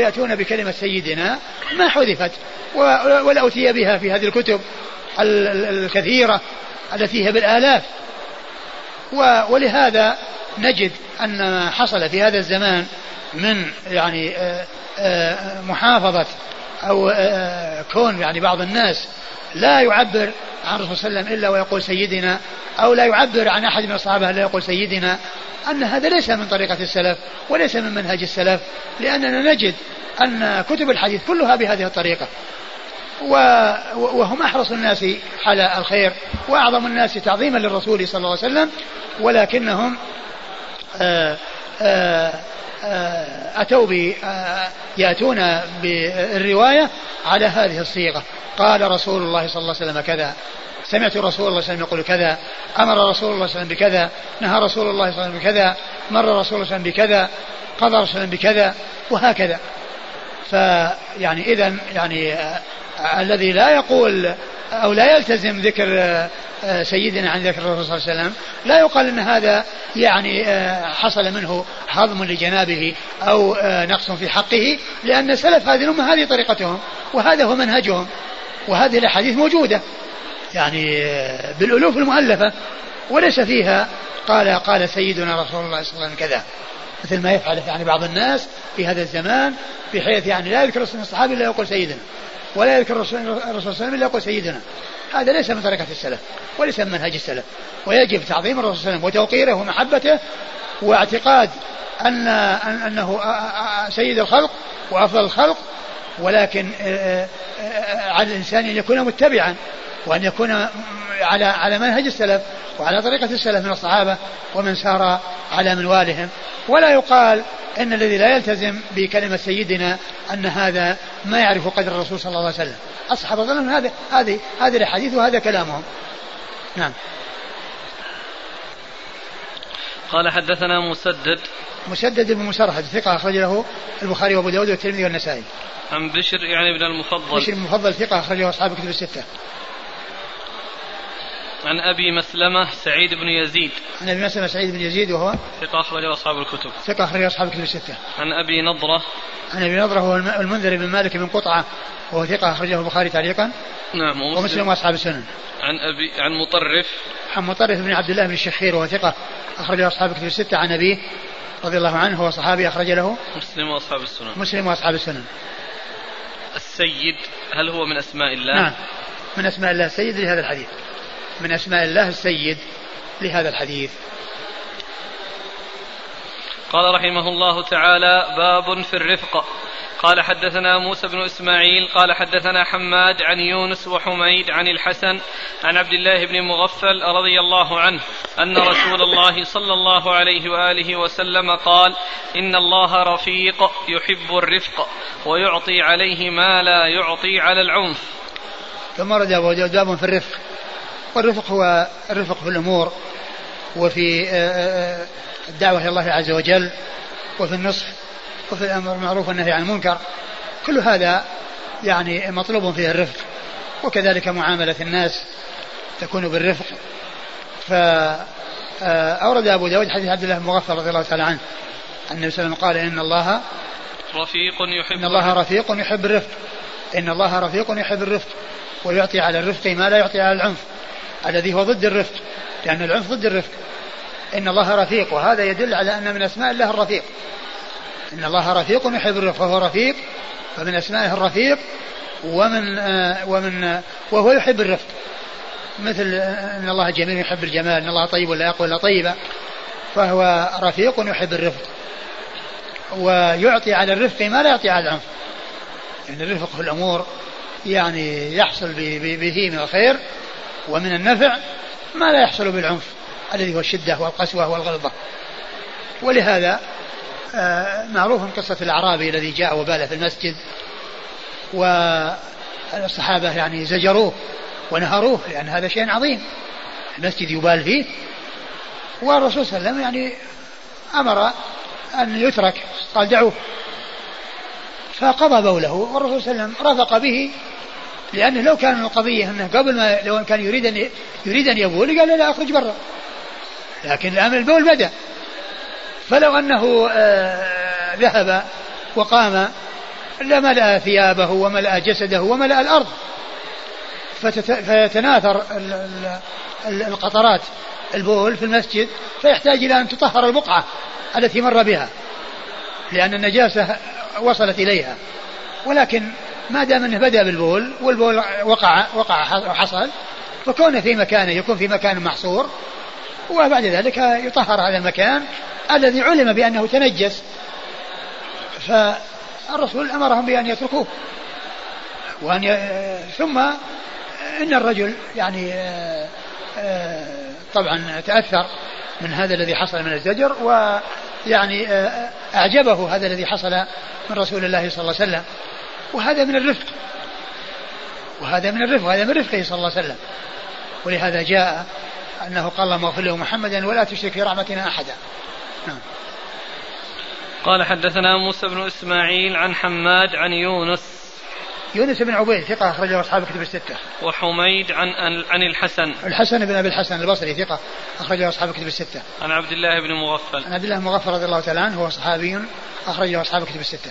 يأتون بكلمة سيدنا ما حذفت ولا أتي بها في هذه الكتب الكثيرة التي هي بالآلاف. ولهذا نجد أن ما حصل في هذا الزمان من يعني آه، آه، محافظة أو آه، كون يعني بعض الناس لا يعبر عن الرسول صلى الله عليه وسلم إلا ويقول سيدنا أو لا يعبر عن أحد من الصحابة إلا يقول سيدنا. أن هذا ليس من طريقة السلف وليس من منهج السلف لأننا نجد أن كتب الحديث كلها بهذه الطريقة. وهم أحرص الناس على الخير وأعظم الناس تعظيما للرسول صلى الله عليه وسلم ولكنهم آآ آآ أتوا ب يأتون بالرواية على هذه الصيغة. قال رسول الله صلى الله عليه وسلم كذا. سمعت رسول الله صلى الله عليه وسلم يقول كذا أمر رسول الله صلى الله عليه وسلم بكذا نهى رسول الله صلى الله عليه وسلم بكذا مر رسول الله صلى الله عليه وسلم بكذا قضى رسول الله بكذا وهكذا. فيعني إذا يعني الذي لا يقول أو لا يلتزم ذكر آه، سيدنا عن ذكر الرسول صلى الله عليه وسلم لا يقال أن هذا يعني آه، حصل منه هضم لجنابه آه، نقص في حقه لأن سلف هذه الأمة هذه طريقتهم وهذا هو منهجهم وهذه الأحاديث موجودة. يعني بالألوف المؤلفة وليس فيها قال قال سيدنا رسول الله صلى الله عليه وسلم كذا. مثل ما يفعل يعني بعض الناس في هذا الزمان بحيث يعني لا يذكر اسم الصحابي إلا يقول سيدنا ولا يذكر الرسول صلى الله عليه وسلم إلا يقول سيدنا. هذا ليس من طريقة السلف وليس من منهج السلف. ويجب تعظيم الرسول صلى الله عليه وسلم وتوقيره ومحبته واعتقاد أن أنه سيد الخلق وأفضل الخلق ولكن على الإنسان أن يكون متبعا. وأن يكون على على منهج السلف وعلى طريقة السلف من الصحابة ومن سار على منوالهم ولا يقال إن الذي لا يلتزم بكلمة سيدنا أن هذا ما يعرف قدر الرسول صلى الله عليه وسلم. الصحابه ظنوا هذا هذه هذه الأحاديث وهذا كلامهم. نعم. قال حدثنا مسدد مسدد بن مسرهد ثقة أخرج له البخاري وأبو داود والترمذي والنسائي. عن بشر يعني بن المفضل. بشر المفضل ثقة أخرجه أصحاب الكتب الستة. عن أبي مسلمة سعيد بن يزيد. عن أبي مسلمة سعيد بن يزيد وهو ثقة اخرجه أصحاب الكتب. ثقة اخرجه أصحاب الكتب السته عن أبي نضرة. عن أبي نضرة هو المنذر بن مالك بن قطعة وهو ثقة أخرجه البخاري تعليقا. نعم ومسلم, ومسلم وأصحاب السنن. عن أبي عن مطرف. عن مطرف بن عبد الله بن الشخير وهو ثقة أخرجه أصحاب الكتب الستة. عن ابيه رضي الله عنه هو صحابي أخرج له. مسلم وأصحاب السنن. مسلم وأصحاب السنن. السيد هل هو من أسماء الله؟ نعم من أسماء الله. السيد لهذا الحديث. من أسماء الله السيد لهذا الحديث. قال رحمه الله تعالى باب في الرفق. قال حدثنا موسى بن إسماعيل قال حدثنا حماد عن يونس وحميد عن الحسن عن عبد الله بن مغفل رضي الله عنه أن رسول الله صلى الله عليه وآله وسلم قال إن الله رفيق يحب الرفق ويعطي عليه ما لا يعطي على العنف. ثم رد ابو داود في الرفق. والرفق هو الرفق في الأمور وفي آه، آه، الدعوة إلى الله عز وجل وفي النصح وفي الأمر المعروف والنهي عن المنكر كل هذا يعني مطلوب فيه الرفق. وكذلك معاملة الناس تكون بالرفق. فأورد آه، أبو داود حديث عبد الله بن مغفر رضي الله تعالى عنه. النبي صلى الله عليه وسلم قال إن الله رفيق يحب إن الله رفيق يحب الرفق. إن الله رفيق يحب الرفق. ويعطي على الرفق ما لا يعطي على العنف. الذي هو ضد الرفق لأن العنف ضد الرفق. إن الله رفيق وهذا يدل على أن من أسماء الله الرفيق. إن الله رفيق يحب الرفق فهو رفيق فمن أسمائه الرفيق ومن آه ومن آه وهو يحب الرفق. مثل آه، إن الله جميل يحب الجمال إن الله طيب ولا يقول إلا طيبا فهو رفيق يحب الرفق. ويعطي على الرفق ما لا يعطي على العنف. يعني الرفق في الأمور يعني يحصل به من الخير ومن النفع ما لا يحصل بالعنف الذي هو الشدة والقسوة والغلظة. ولهذا آه، معروف قصة الأعرابي الذي جاء وبال في المسجد والصحابة يعني زجروه ونهروه لأن هذا شيء عظيم. المسجد يبال فيه والرسول صلى الله عليه وسلم يعني أمر أن يترك قال دعوه. فقضى بوله والرسول صلى الله عليه وسلم رفق به لأنه لو كان القضية أنه قبل ما لو كان يريد أن يريد أن يبول قال لا أخرج برا. لكن الآن البول بدأ. فلو أنه آه ذهب وقام لملأ ثيابه وملأ جسده وملأ الأرض. فيتناثر القطرات البول في المسجد فيحتاج إلى أن تطهر البقعة التي مر بها لأن النجاسة وصلت إليها. ولكن ما دام أنه بدأ بالبول والبول وقع وقع وحصل فكونه في مكانه يكون في مكان محصور وبعد ذلك يطهر هذا المكان الذي علم بأنه تنجس. فالرسول أمرهم بأن يتركوه وأن ي... ثم إن الرجل يعني آه، آه، طبعا تأثر من هذا الذي حصل من الزجر ويعني آه، أعجبه هذا الذي حصل من رسول الله صلى الله عليه وسلم. وهذا من الرفق وهذا من الرفق وهذا من رفقه صلى الله عليه وسلم ولهذا جاء أنه قال اللهم اغفر له محمدا ولا تشرك في رحمتنا أحدا نعم قال حدثنا موسى بن إسماعيل عن حماد عن يونس يونس بن عبيد ثقة أخرجه أصحاب كتب الستة. وحميد عن عن الحسن. الحسن بن أبي الحسن البصري ثقة أخرجه أصحاب كتب الستة. عن عبد الله بن مغفل. عن عبد الله بن مغفل رضي الله تعالى عنه هو صحابي أخرجه أصحاب كتب الستة.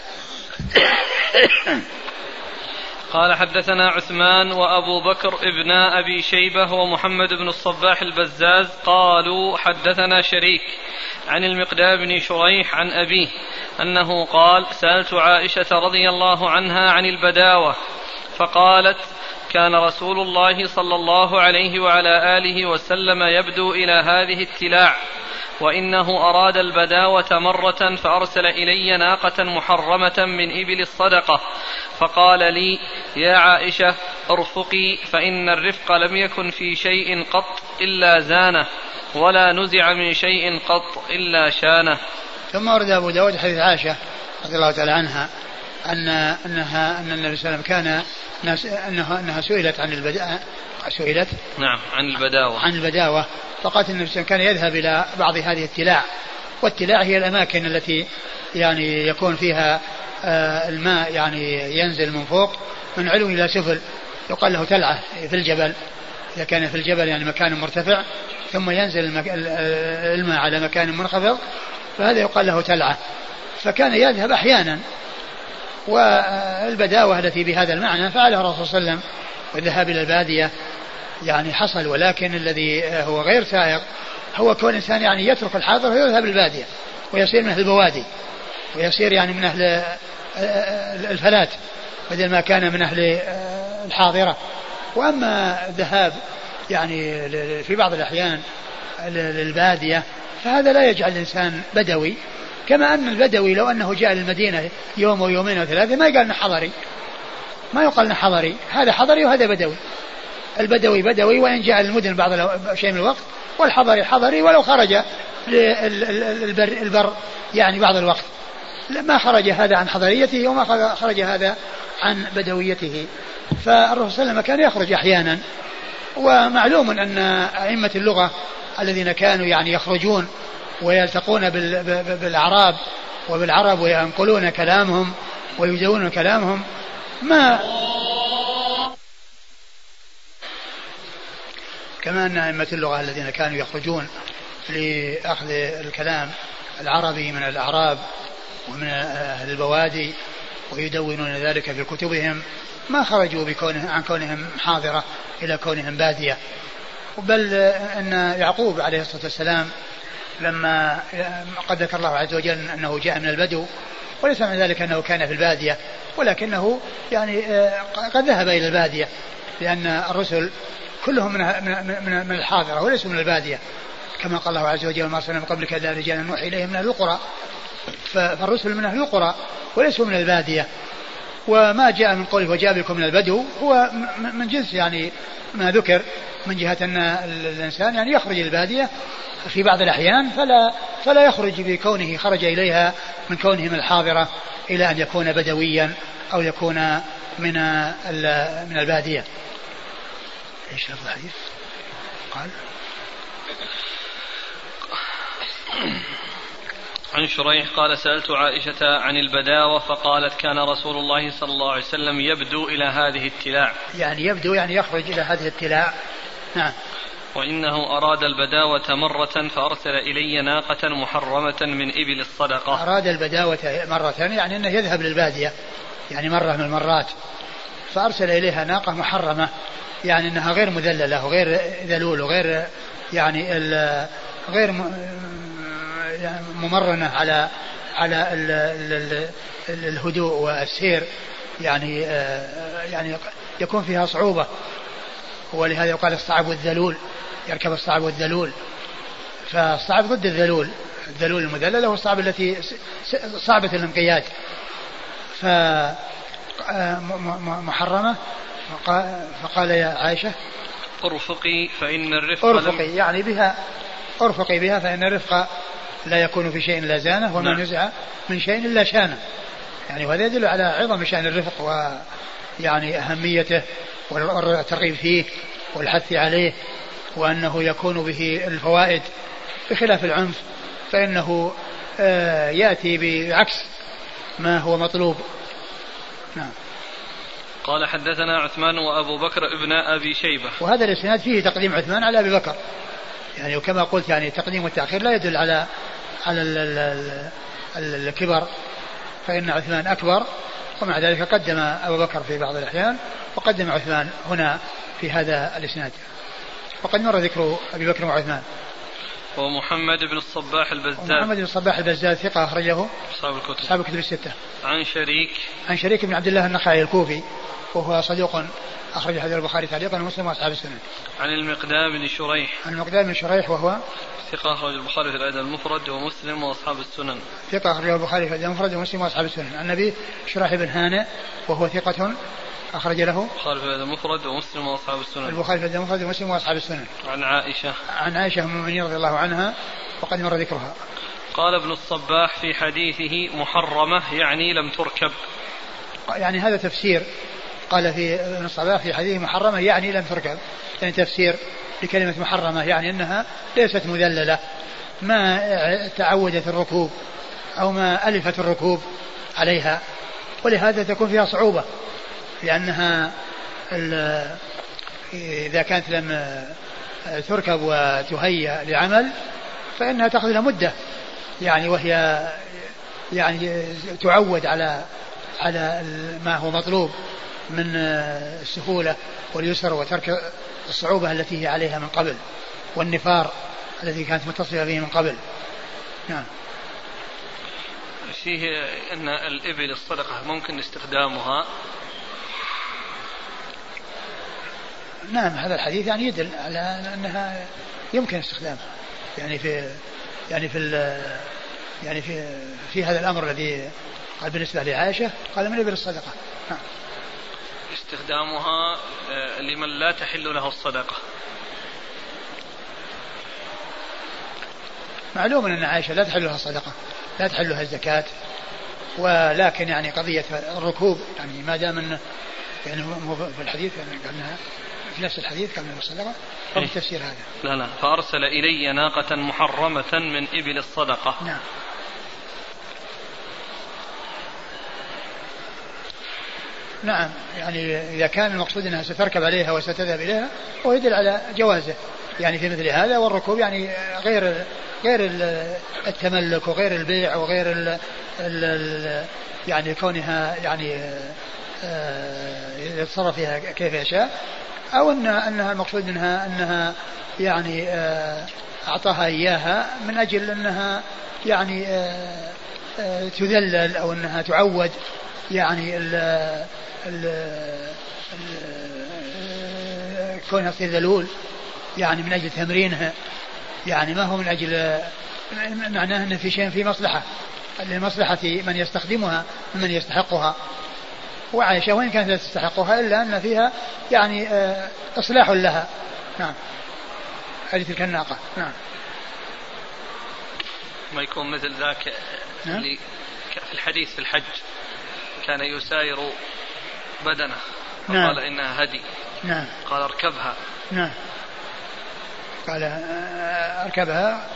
قال حدثنا عثمان وأبو بكر ابن أبي شيبة ومحمد بن الصباح البزاز قالوا حدثنا شريك عن المقدام بن شريح عن أبيه أنه قال سألت عائشة رضي الله عنها عن البداوة فقالت كان رسول الله صلى الله عليه وعلى آله وسلم يبدو إلى هذه التلاع وإنه أراد البداوة مرة فأرسل إلي ناقة محرمة من إبل الصدقة فقال لي يا عائشة أرفقي فإن الرفق لم يكن في شيء قط إلا زانة ولا نزع من شيء قط إلا شانة. ثم ورد أبو داود حديث عائشة رضي الله تعالى عنها أن أنها أن النبي صلى الله عليه وسلم كان أنها أنها سئلت عن البداء سئلت نعم عن البداوة. عن البداوة. فقالت النبي صلى الله عليه وسلم كان يذهب إلى بعض هذه التلاع. والتلاع هي الأماكن التي يعني يكون فيها آه الماء يعني ينزل من فوق من علو إلى سفل. يقال له تلعة في الجبل. إذا كان في الجبل يعني مكان مرتفع ثم ينزل الماء على مكان منخفض فهذا يقال له تلعة. فكان يذهب أحيانا. والبداوة التي بهذا المعنى فعلها الرسول صلى الله عليه وسلم. والذهاب إلى البادية يعني حصل ولكن الذي هو غير سائق هو كون الإنسان يعني يترك الحاضر ويذهب البادية ويصير من أهل البوادي ويصير يعني من أهل الفلات بدل ما كان من أهل الحاضرة. وأما الذهاب يعني في بعض الأحيان للبادية فهذا لا يجعل الإنسان بدوي كما أن البدوي لو أنه جاء للمدينة يوم ويومين وثلاثة ما يقال حضري. ما يقال حضري. هذا حضري وهذا بدوي. البدوي بدوي وإن جاء للمدن بعض شيء من الوقت والحضري حضري ولو خرج البر, البر يعني بعض الوقت. ما خرج هذا عن حضريته وما خرج هذا عن بدويته. فالرسول صلى الله عليه وسلم كان يخرج أحيانا. ومعلوم أن أئمة اللغة الذين كانوا يعني يخرجون ويلتقون بالأعراب وبالعرب وينقلون كلامهم ويزون كلامهم. ما كما أن أئمة اللغة الذين كانوا يخرجون لأخذ الكلام العربي من الأعراب ومن أهل البوادي ويدونون ذلك في كتبهم ما خرجوا بكونه عن كونهم حاضرة إلى كونهم بادية. بل أن يعقوب عليه الصلاة والسلام لما قد ذكر الله عز وجل أنه جاء من البدو وليس من ذلك أنه كان في البادية ولكنه يعني آه، قد ذهب إلى البادية لأن الرسل كلهم من من من الحاضرة وليسوا من البادية. كما قال الله عز وجل ما أرسلنا من قبلك إلا رجالا نوحي إليهم من أهل القرى فالرسل من أهل القرى وليسوا من البادية. وما جاء من قوله وجاء بكم من البدو هو من جنس يعني ما ذكر من جهة أن الإنسان يعني يخرج البادية في بعض الأحيان فلا فلا يخرج بكونه خرج إليها من كونه من الحاضرة إلى أن يكون بدويا أو يكون من من البادية. إيش الحديث؟ قال عن شريح قال سألت عائشة عن البداوة فقالت كان رسول الله صلى الله عليه وسلم يبدو إلى هذه التلاع. يعني يبدو يعني يخرج إلى هذه التلاع. نعم. وإنه أراد البداوة مرة فأرسل إلي ناقة محرمة من إبل الصدقة. أراد البداوة مرة يعني أنه يذهب للبادية يعني مرة من المرات. فأرسل إليها ناقة محرمة يعني أنها غير مذللة وغير ذلول وغير يعني غير ممرنة على على الهدوء والسير. يعني يعني يكون فيها صعوبة. ولهذا يقال الصعب والذلول يركب الصعب والذلول فالصعب ضد الذلول الذلول المذللة هو الصعب التي صعبة الانقياد. ف محرمة. فقال يا عائشة ارفقي فإن الرفق ارفقي يعني بها ارفقي بها فإن الرفق لا يكون في شيء إلا زانة وما نعم. نزع من شيء إلا شانة. يعني وهذا يدل على عظم شأن الرفق ويعني أهميته والترغيب فيه والحث عليه وأنه يكون به الفوائد بخلاف العنف فإنه آه، يأتي بعكس ما هو مطلوب. نعم. قال حدثنا عثمان وأبو بكر ابن أبي شيبة. وهذا الإسناد فيه تقديم عثمان على أبي بكر. يعني وكما قلت يعني التقديم والتاخير لا يدل على على الكبر فإن عثمان أكبر ومع ذلك قدم أبو بكر في بعض الأحيان وقدم عثمان هنا في هذا الإسناد. وقد مر ذكر أبي بكر وعثمان. ومحمد بن الصباح البزاز محمد بن الصباح البزاز ثقة أخرجه أصحاب الكتب. أصحاب الكتب الستة. عن شريك. عن شريك بن عبد الله النخعي الكوفي وهو صدوق أخرج حديث البخاري تعليقا ومسلم وأصحاب السنن. عن المقدام بن شريح. عن المقدام بن شريح وهو ثقة أخرج البخاري في الأدب المفرد ومسلم وأصحاب السنن. ثقة أخرج البخاري في الأدب المفرد ومسلم وأصحاب السنن. عن النبي شريح بن هانئ وهو ثقة أخرج له البخاري في الأدب المفرد ومسلم وأصحاب السنن. البخاري في الأدب المفرد ومسلم وأصحاب السنن. عن عائشة. عن عائشة أم المؤمنين رضي الله عنها وقد مر ذكرها. قال ابن الصباح في حديثه محرمة يعني لم تركب. يعني هذا تفسير قال في ابن الصباح في حديث محرمة يعني لم تركب يعني تفسير لكلمة محرمة يعني أنها ليست مذللة. ما تعودت الركوب أو ما ألفت الركوب عليها. ولهذا تكون فيها صعوبة لأنها إذا كانت لم تركب وتهيأ لعمل فإنها تأخذ لها مدة. يعني وهي يعني تعود على على ما هو مطلوب. من السهولة واليسر وترك الصعوبة التي هي عليها من قبل والنفار الذي كانت متصلة به من قبل. نعم. فيه أن الإبل الصدقة ممكن استخدامها. نعم هذا الحديث يعني يدل على أنها يمكن استخدامها. يعني في يعني في يعني في في هذا الأمر الذي قال بالنسبة لعائشة قال من إبل الصدقة؟ نعم. استخدامها آه، لمن لا تحل له الصدقة. معلوم أن عائشة لا تحل لها الصدقة لا تحل لها الزكاة ولكن يعني قضية الركوب يعني ما دام أنه يعني في الحديث يعني قالنا في نفس الحديث من الصدقة أو إيه. التفسير هذا؟ لا لا. فأرسل إلي ناقة محرمة من إبل الصدقة. نعم. نعم. يعني إذا كان المقصود أنها ستركب عليها وستذهب إليها هو يدل على جوازه. يعني في مثل هذا والركوب يعني غير غير التملك وغير البيع وغير ال ال يعني كونها يعني آه، يتصرف فيها كيف يشاء. أو ان أنها المقصود منها أنها يعني آه، أعطاها إياها من أجل أنها يعني آه، تذلل أو أنها تعود يعني كونها تصير ذلول يعني من أجل تمرينها يعني ما هو من أجل معناه أن في شيء في مصلحة لمصلحة من يستخدمها ممن يستحقها. وعائشة وإن كانت لا تستحقها إلا أن فيها يعني آه، إصلاح لها. نعم. هذه تلك الناقة نعم. ما يكون مثل ذاك نعم. اللي في الحديث في الحج كان يساير بدنه. نعم. قال إنها هدي. نعم. قال اركبها. نعم. قال اركبها.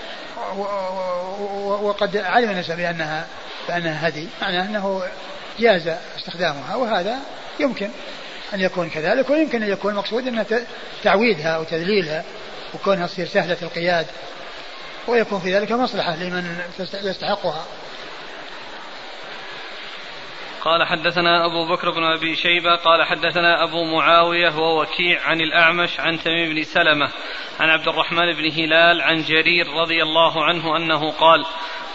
وقد علم الناس بأنها بأنها هدي. معناه أنه جاز استخدامها وهذا يمكن أن يكون كذلك ويمكن أن يكون المقصود أنها تعويدها أو تذليلها وكونها تصير سهلة القياد ويكون في ذلك مصلحة لمن يستحقها. قال حدثنا أبو بكر بن أبي شيبة قال حدثنا أبو معاوية ووكيع عن الأعمش عن تميم بن سلمة عن عبد الرحمن بن هلال عن جرير رضي الله عنه أنه قال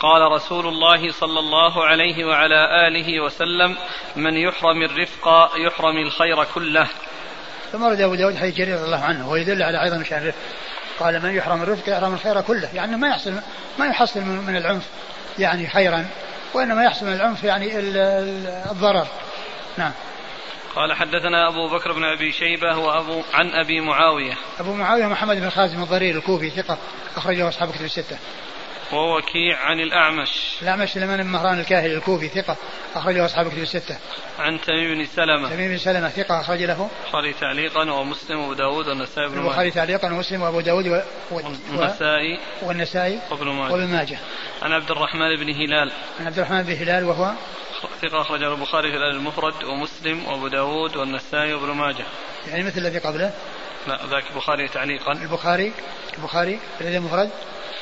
قال رسول الله صلى الله عليه وعلى آله وسلم من يحرم الرفق يحرم الخير كله. ثم ورد أبو داود حديث جرير رضي الله عنه ويدل على أيضا شأن الرفق. قال من يحرم الرفق يحرم الخير كله. يعني ما يحصل ما يحصل من العنف يعني خيرا. وإنما يحصل من العنف يعني الضرر. نعم. قال حدثنا أبو بكر بن أبي شيبة وأبو عن أبي معاوية. أبو معاوية محمد بن خازم الضرير الكوفي ثقة أخرجه أصحاب كتب الستة. ووكيع عن الأعمش. الأعمش سليمان بن مهران الكاهلي الكوفي ثقة أخرجه أصحاب كتب الستة. عن تميم بن سلمة. تميم بن سلمة ثقة أخرج له. البخاري تعليقا ومسلم وأبو داود والنسائي بن البخاري تعليقا ومسلم وأبو داود و... والنسائي. والنسائي وابن ماجه. وابن ماجه. عن عبد الرحمن بن هلال. عن عبد الرحمن بن هلال وهو ثقة أخرجه البخاري في المفرد ومسلم وأبو داود والنسائي وابن ماجه. يعني مثل الذي قبله؟ لا ذاك البخاري تعليقا. البخاري البخاري الذي المفرد.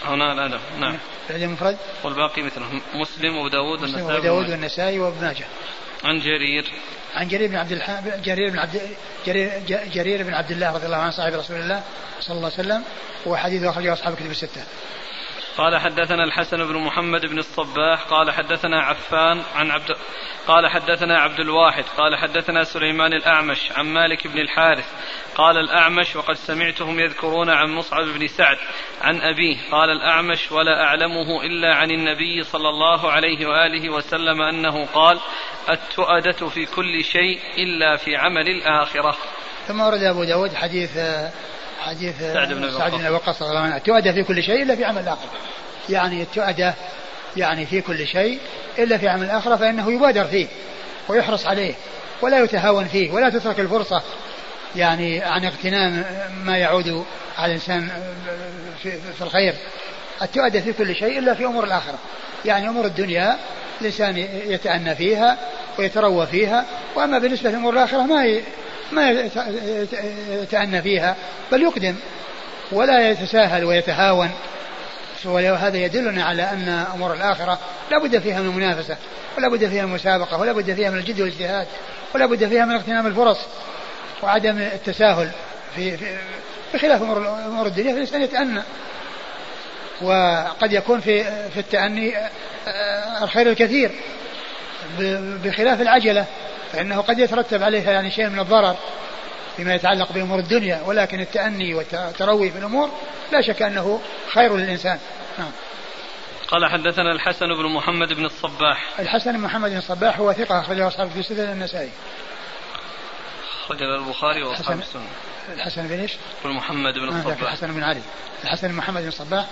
هنا الأدب نعم. الذي المفرد والباقي مثله مسلم وأبو داود والنسائي وأبو داود والنسائي وابن ماجه عن جرير. عن جرير بن عبد الح... جرير بن عبد جرير... جرير بن عبد الله رضي الله عنه صاحب رسول الله صلى الله عليه وسلم وحديثه أخرجه أصحاب الكتب الستة. قال حدثنا الحسن بن محمد بن الصباح قال حدثنا عفان عن عبد قال حدثنا عبد الواحد قال حدثنا سليمان الأعمش عن مالك بن الحارث قال الأعمش وقد سمعتهم يذكرون عن مصعب بن سعد عن أبيه قال الأعمش ولا أعلمه إلا عن النبي صلى الله عليه وآله وسلم أنه قال التؤدة في كل شيء إلا في عمل الآخرة. ثم ورد أبو داود حديث حديث سعد بن سعد بن وقاص. رضي الله عنه. التؤدة في كل شيء إلا في عمل الآخرة يعني التؤدة يعني في كل شيء إلا في عمل الآخرة فإنه يبادر فيه ويحرص عليه ولا يتهاون فيه ولا تترك الفرصة يعني عن اغتنام ما يعود على الإنسان في, في الخير. التؤدة في كل شيء إلا في أمور الآخرة. يعني أمور الدنيا الإنسان يتأنى فيها ويتروى فيها وأما بالنسبة لأمور الآخرة ما ما يتأنى فيها بل يقدم ولا يتساهل ويتهاون. وهذا يدلنا على أن أمور الآخرة لا بد فيها من المنافسة ولا بد فيها من المسابقة ولا بد فيها من الجد والاجتهاد ولا بد فيها من اغتنام الفرص وعدم التساهل في, في بخلاف امور الدنيا فالإنسان يتأنى. وقد يكون في في التأني آه، الخير الكثير بخلاف العجلة. فإنه قد يترتب عليها يعني شيء من الضرر فيما يتعلق بأمور الدنيا ولكن التأني والتروي في الأمور لا شك أنه خير للإنسان. نعم. قال حدثنا الحسن بن محمد بن الصباح. الحسن بن محمد بن الصباح هو ثقة أخرجه أصحاب في سنن النسائي. أخرج البخاري وأصحاب السنن الحسن بن إيش؟ بن محمد بن الصباح. الحسن بن علي. الحسن بن محمد بن الصباح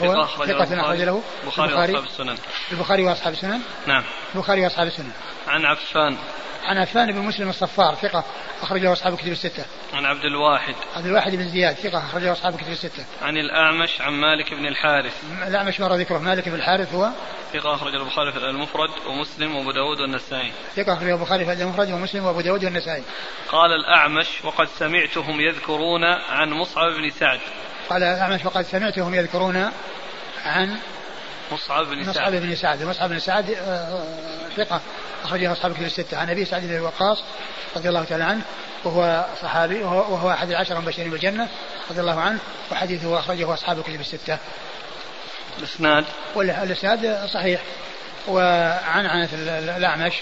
هو ثقة أخرج له البخاري وأصحاب السنن البخاري وأصحاب السنن نعم البخاري وأصحاب السنن عن عفان عن عفان بن مسلم الصفار ثقة أخرجه أصحاب الكتب الستة. عن عبد الواحد. عبد الواحد بن زياد ثقة أخرجه أصحاب الكتب الستة. عن الأعمش عن مالك بن الحارث. الأعمش مر ذكره مالك بن الحارث هو ثقة أخرج البخاري في المفرد ومسلم وأبو داود والنسائي. ثقة أخرج البخاري في المفرد ومسلم وأبو داود والنسائي. قال الأعمش وقد سمعتهم يذكرون عن مصعب بن سعد. قال الأعمش وقد سمعتهم يذكرون عن مصعب بن سعد. مصعب بن سعد. مصعب بن سعد ثقة أخرجه أصحاب الكتب الستة. عن أبي سعد بن وقاص رضي الله تعالى عنه وهو صحابي وهو أحد العشر المبشرين بالجنة رضي الله عنه وحديثه أخرجه أصحاب الكتب الستة. الإسناد؟ والإسناد صحيح. وعنعنة الأعمش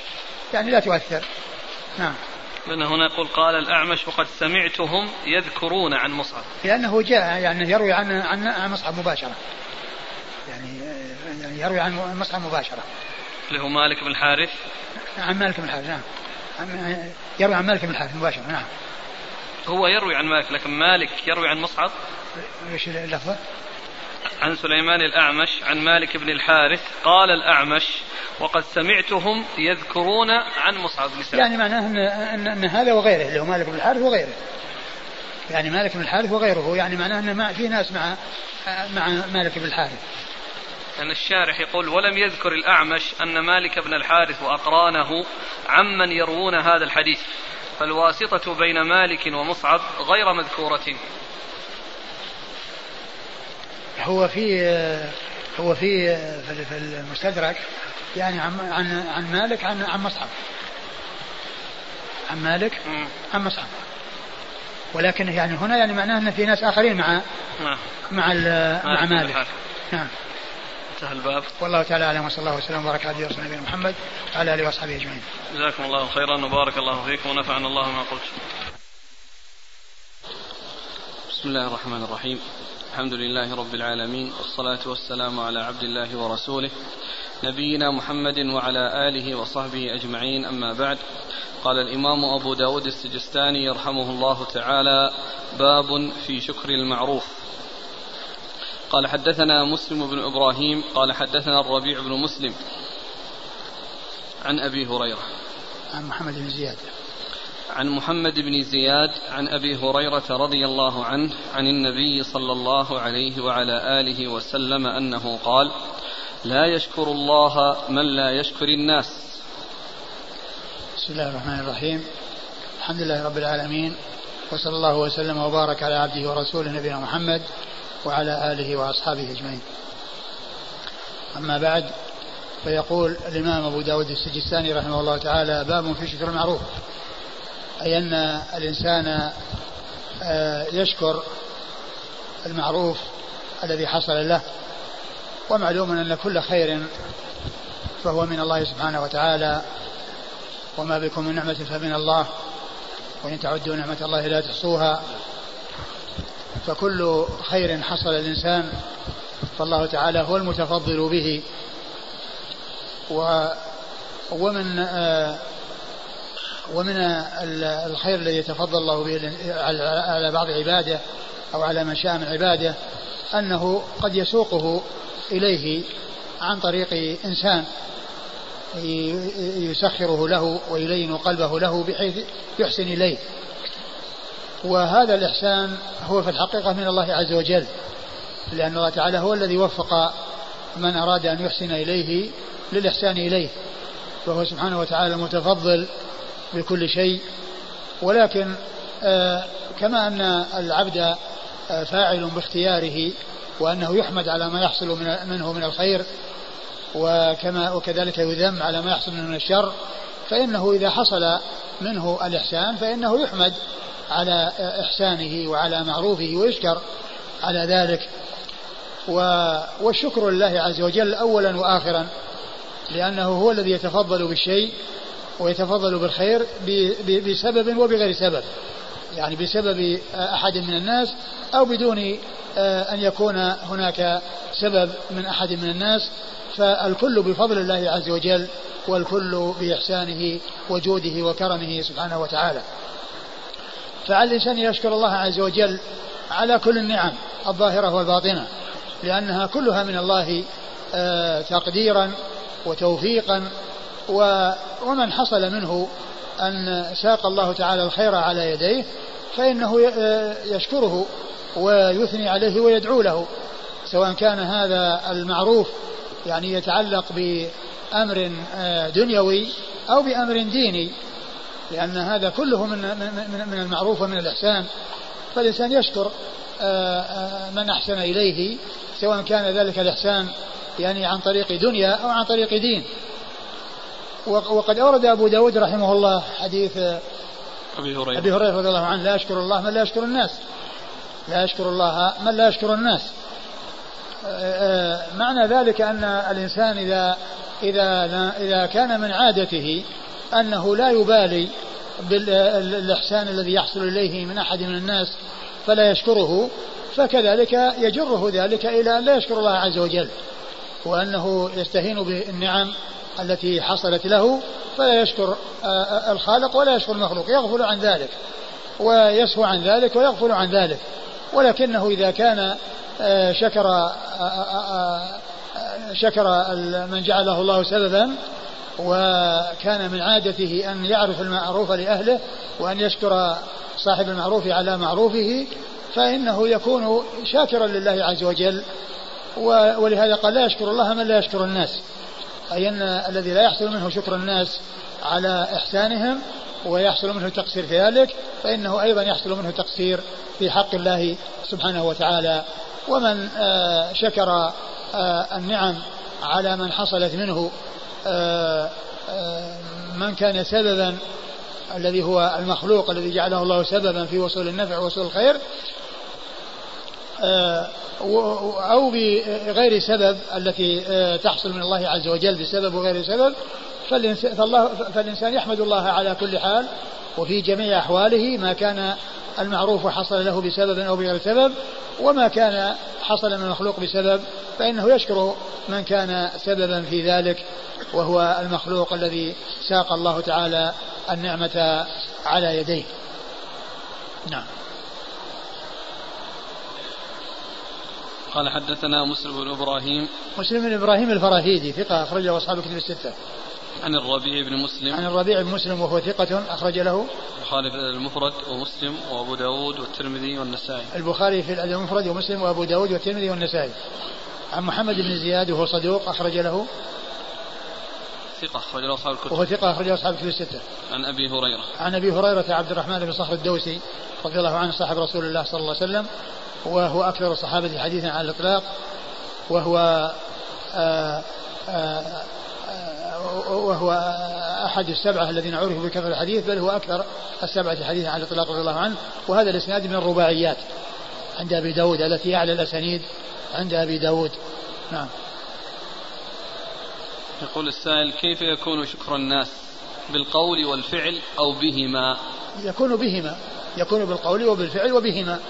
يعني لا تؤثر. نعم. لأن هنا يقول قال الأعمش وقد سمعتهم يذكرون عن مصعب. لأنه جاء يعني يروي عن عن مصعب مباشرة. يعني يعني يروي عن مصعب مباشرة. اللي هو مالك بن الحارث. عن مالك بن الحارث نعم. يروي عن مالك بن الحارث مباشرة نعم. هو يروي عن مالك لكن مالك يروي عن مصعب؟ إيش اللفظة؟ عن سليمان الأعمش عن مالك بن الحارث قال الأعمش وقد سمعتهم يذكرون عن مصعب بن سعد يعني معناه أن, أن, أن هذا وغيره اللي هو مالك بن الحارث وغيره. يعني مالك بن الحارث وغيره يعني معناه أن في ناس مع مع مالك بن الحارث. أن الشارح يقول ولم يذكر الأعمش أن مالك بن الحارث وأقرانه عمن يروون هذا الحديث فالواسطة بين مالك ومصعب غير مذكورة. هو في هو في في المستدرك يعني عن عن عن مالك عن عن مصعب. عن مالك عن مصعب. ولكن يعني هنا يعني معناه إن في ناس آخرين مع نعم. مع مع مالك. نعم. انتهى الباب. والله تعالى أعلم وصلى الله وسلم وبارك على نبينا محمد وعلى آله وأصحابه أجمعين. جزاكم الله خيرا وبارك الله فيكم ونفعنا الله ما قلت. بسم الله الرحمن الرحيم. الحمد لله رب العالمين والصلاة والسلام على عبد الله ورسوله نبينا محمد وعلى آله وصحبه أجمعين أما بعد. قال الإمام أبو داود السجستاني يرحمه الله تعالى باب في شكر المعروف. قال حدثنا مسلم بن إبراهيم قال حدثنا الربيع بن مسلم. عن أبي هريرة. عن محمد بن زياد. عن محمد بن زياد عن أبي هريرة رضي الله عنه عن النبي صلى الله عليه وعلى آله وسلم أنه قال لا يشكر الله من لا يشكر الناس. بسم الله الرحمن الرحيم. الحمد لله رب العالمين وصلى الله وسلم وبارك على عبده ورسوله نبينا محمد وعلى آله وأصحابه أجمعين. أما بعد فيقول الإمام أبو داود السجستاني رحمه الله تعالى باب في شكر المعروف. أي أن الإنسان آه، يشكر المعروف الذي حصل له ومعلوم أن كل خير فهو من الله سبحانه وتعالى. وما بكم من نعمة فمن الله وإن تعدوا نعمة الله لا تحصوها. فكل خير حصل الإنسان فالله تعالى هو المتفضل به. و ومن آه ومن الخير الذي يتفضل الله به على بعض عباده أو على من شاء من عباده أنه قد يسوقه إليه عن طريق إنسان يسخره له ويلين قلبه له بحيث يحسن إليه. وهذا الإحسان هو في الحقيقة من الله عز وجل لأن الله تعالى هو الذي وفق من أراد أن يحسن إليه للإحسان إليه فهو سبحانه وتعالى متفضل بكل شيء ولكن آه، كما أن العبد آه، فاعل باختياره وأنه يحمد على ما يحصل منه من الخير وكما وكذلك يذم على ما يحصل منه من الشر فإنه إذا حصل منه الإحسان فإنه يحمد على إحسانه وعلى معروفه ويشكر على ذلك. والشكر لله عز وجل أولا وآخرا لأنه هو الذي يتفضل بالشيء ويتفضل بالخير بسبب وبغير سبب. يعني بسبب أحد من الناس أو بدون آه، أن يكون هناك سبب من أحد من الناس. فالكل بفضل الله عز وجل والكل بإحسانه وجوده وكرمه سبحانه وتعالى. فعلى الإنسان يشكر الله عز وجل على كل النعم الظاهرة والباطنة لأنها كلها من الله آه، تقديرا وتوفيقا ومن حصل منه أن ساق الله تعالى الخير على يديه فإنه يشكره ويثني عليه ويدعو له. سواء كان هذا المعروف يعني يتعلق بأمر آه، دنيوي أو بأمر ديني لأن هذا كله من من المعروف ومن الإحسان. فالإنسان يشكر آه، آه، من أحسن إليه سواء كان ذلك الإحسان يعني عن طريق دنيا أو عن طريق دين. وقد أورد أبو داود رحمه الله حديث أبي هريرة. أبي هريرة رضي الله عنه لا يشكر الله من لا يشكر الناس. لا يشكر الله من لا يشكر الناس. معنى ذلك أن الإنسان إذا إذا إذا كان من عادته أنه لا يبالي بالإحسان الذي يحصل إليه من أحد من الناس فلا يشكره فكذلك يجره ذلك إلى أن لا يشكر الله عز وجل وأنه يستهين بالنعم التي حصلت له فلا يشكر آه، آه، الخالق ولا يشكر المخلوق يغفل عن ذلك ويسهو عن ذلك ويغفل عن ذلك. ولكنه إذا كان آه، شكر شكر من جعله الله سببا وكان من عادته أن يعرف المعروف لأهله وأن يشكر صاحب المعروف على معروفه فإنه يكون شاكرا لله عز وجل. ولهذا قال لا يشكر الله من لا يشكر الناس. أي أن الذي لا يحصل منه شكر الناس على إحسانهم ويحصل منه تقصير في ذلك فإنه أيضا يحصل منه تقصير في حق الله سبحانه وتعالى. ومن آه، شكر آه، النعم على من حصلت منه آه، من كان سببا الذي هو المخلوق الذي جعله الله سببا في وصول النفع ووصول الخير أو بغير سبب التي تحصل من الله عز وجل بسبب وغير سبب فالإنسان يحمد الله على كل حال وفي جميع أحواله ما كان المعروف حصل له بسبب أو بغير سبب وما كان حصل من المخلوق بسبب فإنه يشكر من كان سببا في ذلك وهو المخلوق الذي ساق الله تعالى النعمة على يديه. نعم. قال حدثنا مسلم بن إبراهيم مسلم بن إبراهيم الفراهيدي ثقة أخرجه أصحاب الكتب الستة. عن الربيع بن مسلم عن الربيع بن مسلم وهو ثقة أخرج له. البخاري في المفرد ومسلم وأبو داود والترمذي والنسائي. البخاري في المفرد ومسلم وأبو داود والترمذي والنسائي. عن محمد بن زياد وهو صدوق أخرج له. ثقة أخرج له أصحاب الكتب. وهو ثقة أخرج له أصحاب الكتب الستة. عن أبي هريرة. عن أبي هريرة عبد الرحمن بن صخر الدوسي رضي الله عنه صاحب رسول الله صلى الله عليه وسلم وهو أكثر الصحابة حديثا على الإطلاق وهو آآ آآ وهو أحد السبعة الذين عرفوا بكثرة الحديث بل هو أكثر السبعة حديثا على الإطلاق رضي الله عنه وهذا الإسناد من الرباعيات عند أبي داود التي أعلى الأسانيد عند أبي داود. نعم. يقول السائل كيف يكون شكر الناس بالقول والفعل أو بهما؟ يكون بهما يكون بالقول وبالفعل وبهما.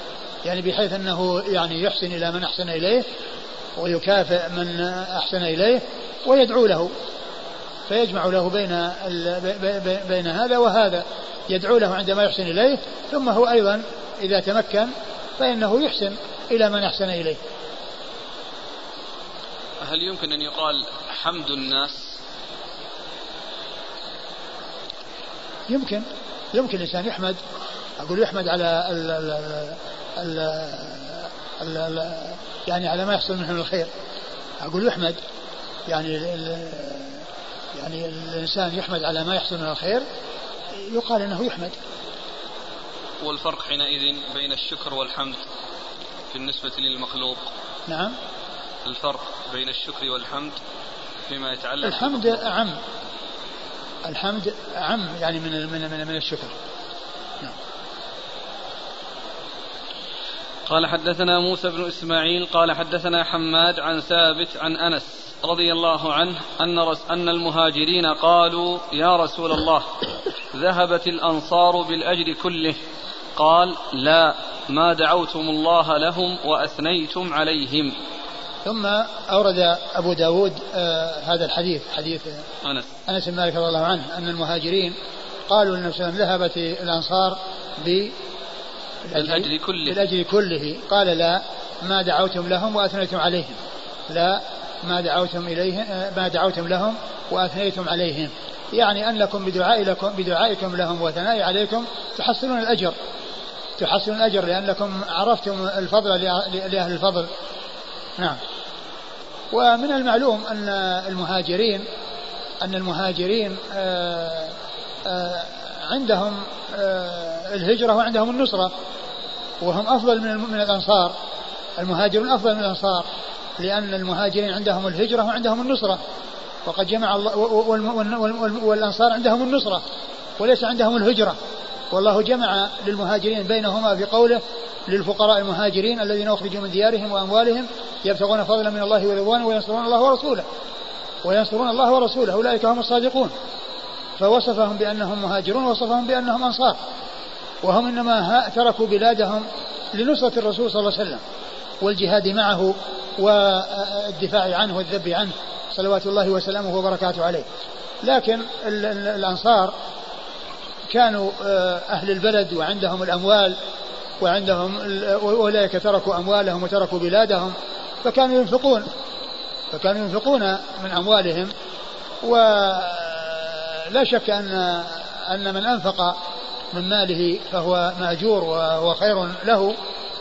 يعني بحيث أنه يعني يحسن إلى من أحسن إليه ويكافئ من أحسن إليه ويدعو له فيجمع له بين بين هذا وهذا. يدعو له عندما يحسن إليه ثم هو أيضا إذا تمكن فإنه يحسن إلى من أحسن إليه. هل يمكن أن يقال حمد الناس؟ يمكن. يمكن الإنسان يحمد. أقول يحمد على ال ال ال ال ال يعني على ما يحصل منه من الخير. أقول يحمد. يعني يعني الإنسان يحمد على ما يحصل من الخير. يقال أنه يحمد. والفرق حينئذ بين الشكر والحمد بالنسبة للمخلوق. نعم. الفرق بين الشكر والحمد فيما يتعلق الحمد أعم. الحمد أعم يعني من من من, من الشكر. نعم. قال حدثنا موسى بن إسماعيل قال حدثنا حماد عن ثابت عن أنس رضي الله عنه أن, أن المهاجرين قالوا يا رسول الله ذهبت الأنصار بالأجر كله. قال لا ما دعوتم الله لهم وأثنيتم عليهم. ثم أورد أبو داود آه هذا الحديث حديث أنس. أنس بن مالك رضي الله عنه أن المهاجرين قالوا للنبي صلى الله عليه وسلم ذهبت الأنصار ب كله. بالأجر كله. قال لا ما دعوتم لهم وأثنيتم عليهم. لا ما دعوتم إليه ما دعوتم لهم وأثنيتم عليهم. يعني أنكم بدعاء لكم بدعائكم لهم وثناء عليكم تحصلون الأجر. تحصلون الأجر لأنكم عرفتم الفضل لأهل الفضل. نعم. ومن المعلوم أن المهاجرين أن المهاجرين آه، آه، عندهم آه، الهجرة وعندهم النصرة وهم أفضل من من الأنصار. المهاجرون أفضل من الأنصار لأن المهاجرين عندهم الهجرة وعندهم النصرة. وقد جمع الله والأنصار عندهم النصرة وليس عندهم الهجرة. والله جمع للمهاجرين بينهما في قوله للفقراء المهاجرين الذين أخرجوا من ديارهم وأموالهم يبتغون فضلا من الله ورضوانه وينصرون الله ورسوله. وينصرون الله ورسوله. أولئك هم الصادقون. فوصفهم بأنهم مهاجرون ووصفهم بأنهم أنصار. وهم إنما تركوا بلادهم لنصرة الرسول صلى الله عليه وسلم. والجهاد معه والدفاع عنه والذب عنه. صلوات الله وسلامه وبركاته عليه. لكن الأنصار كانوا آه، أهل البلد وعندهم الأموال وعندهم أولئك تركوا أموالهم وتركوا بلادهم. فكانوا ينفقون فكانوا ينفقون من أموالهم ولا شك أن أن من أنفق من ماله فهو مأجور وخير له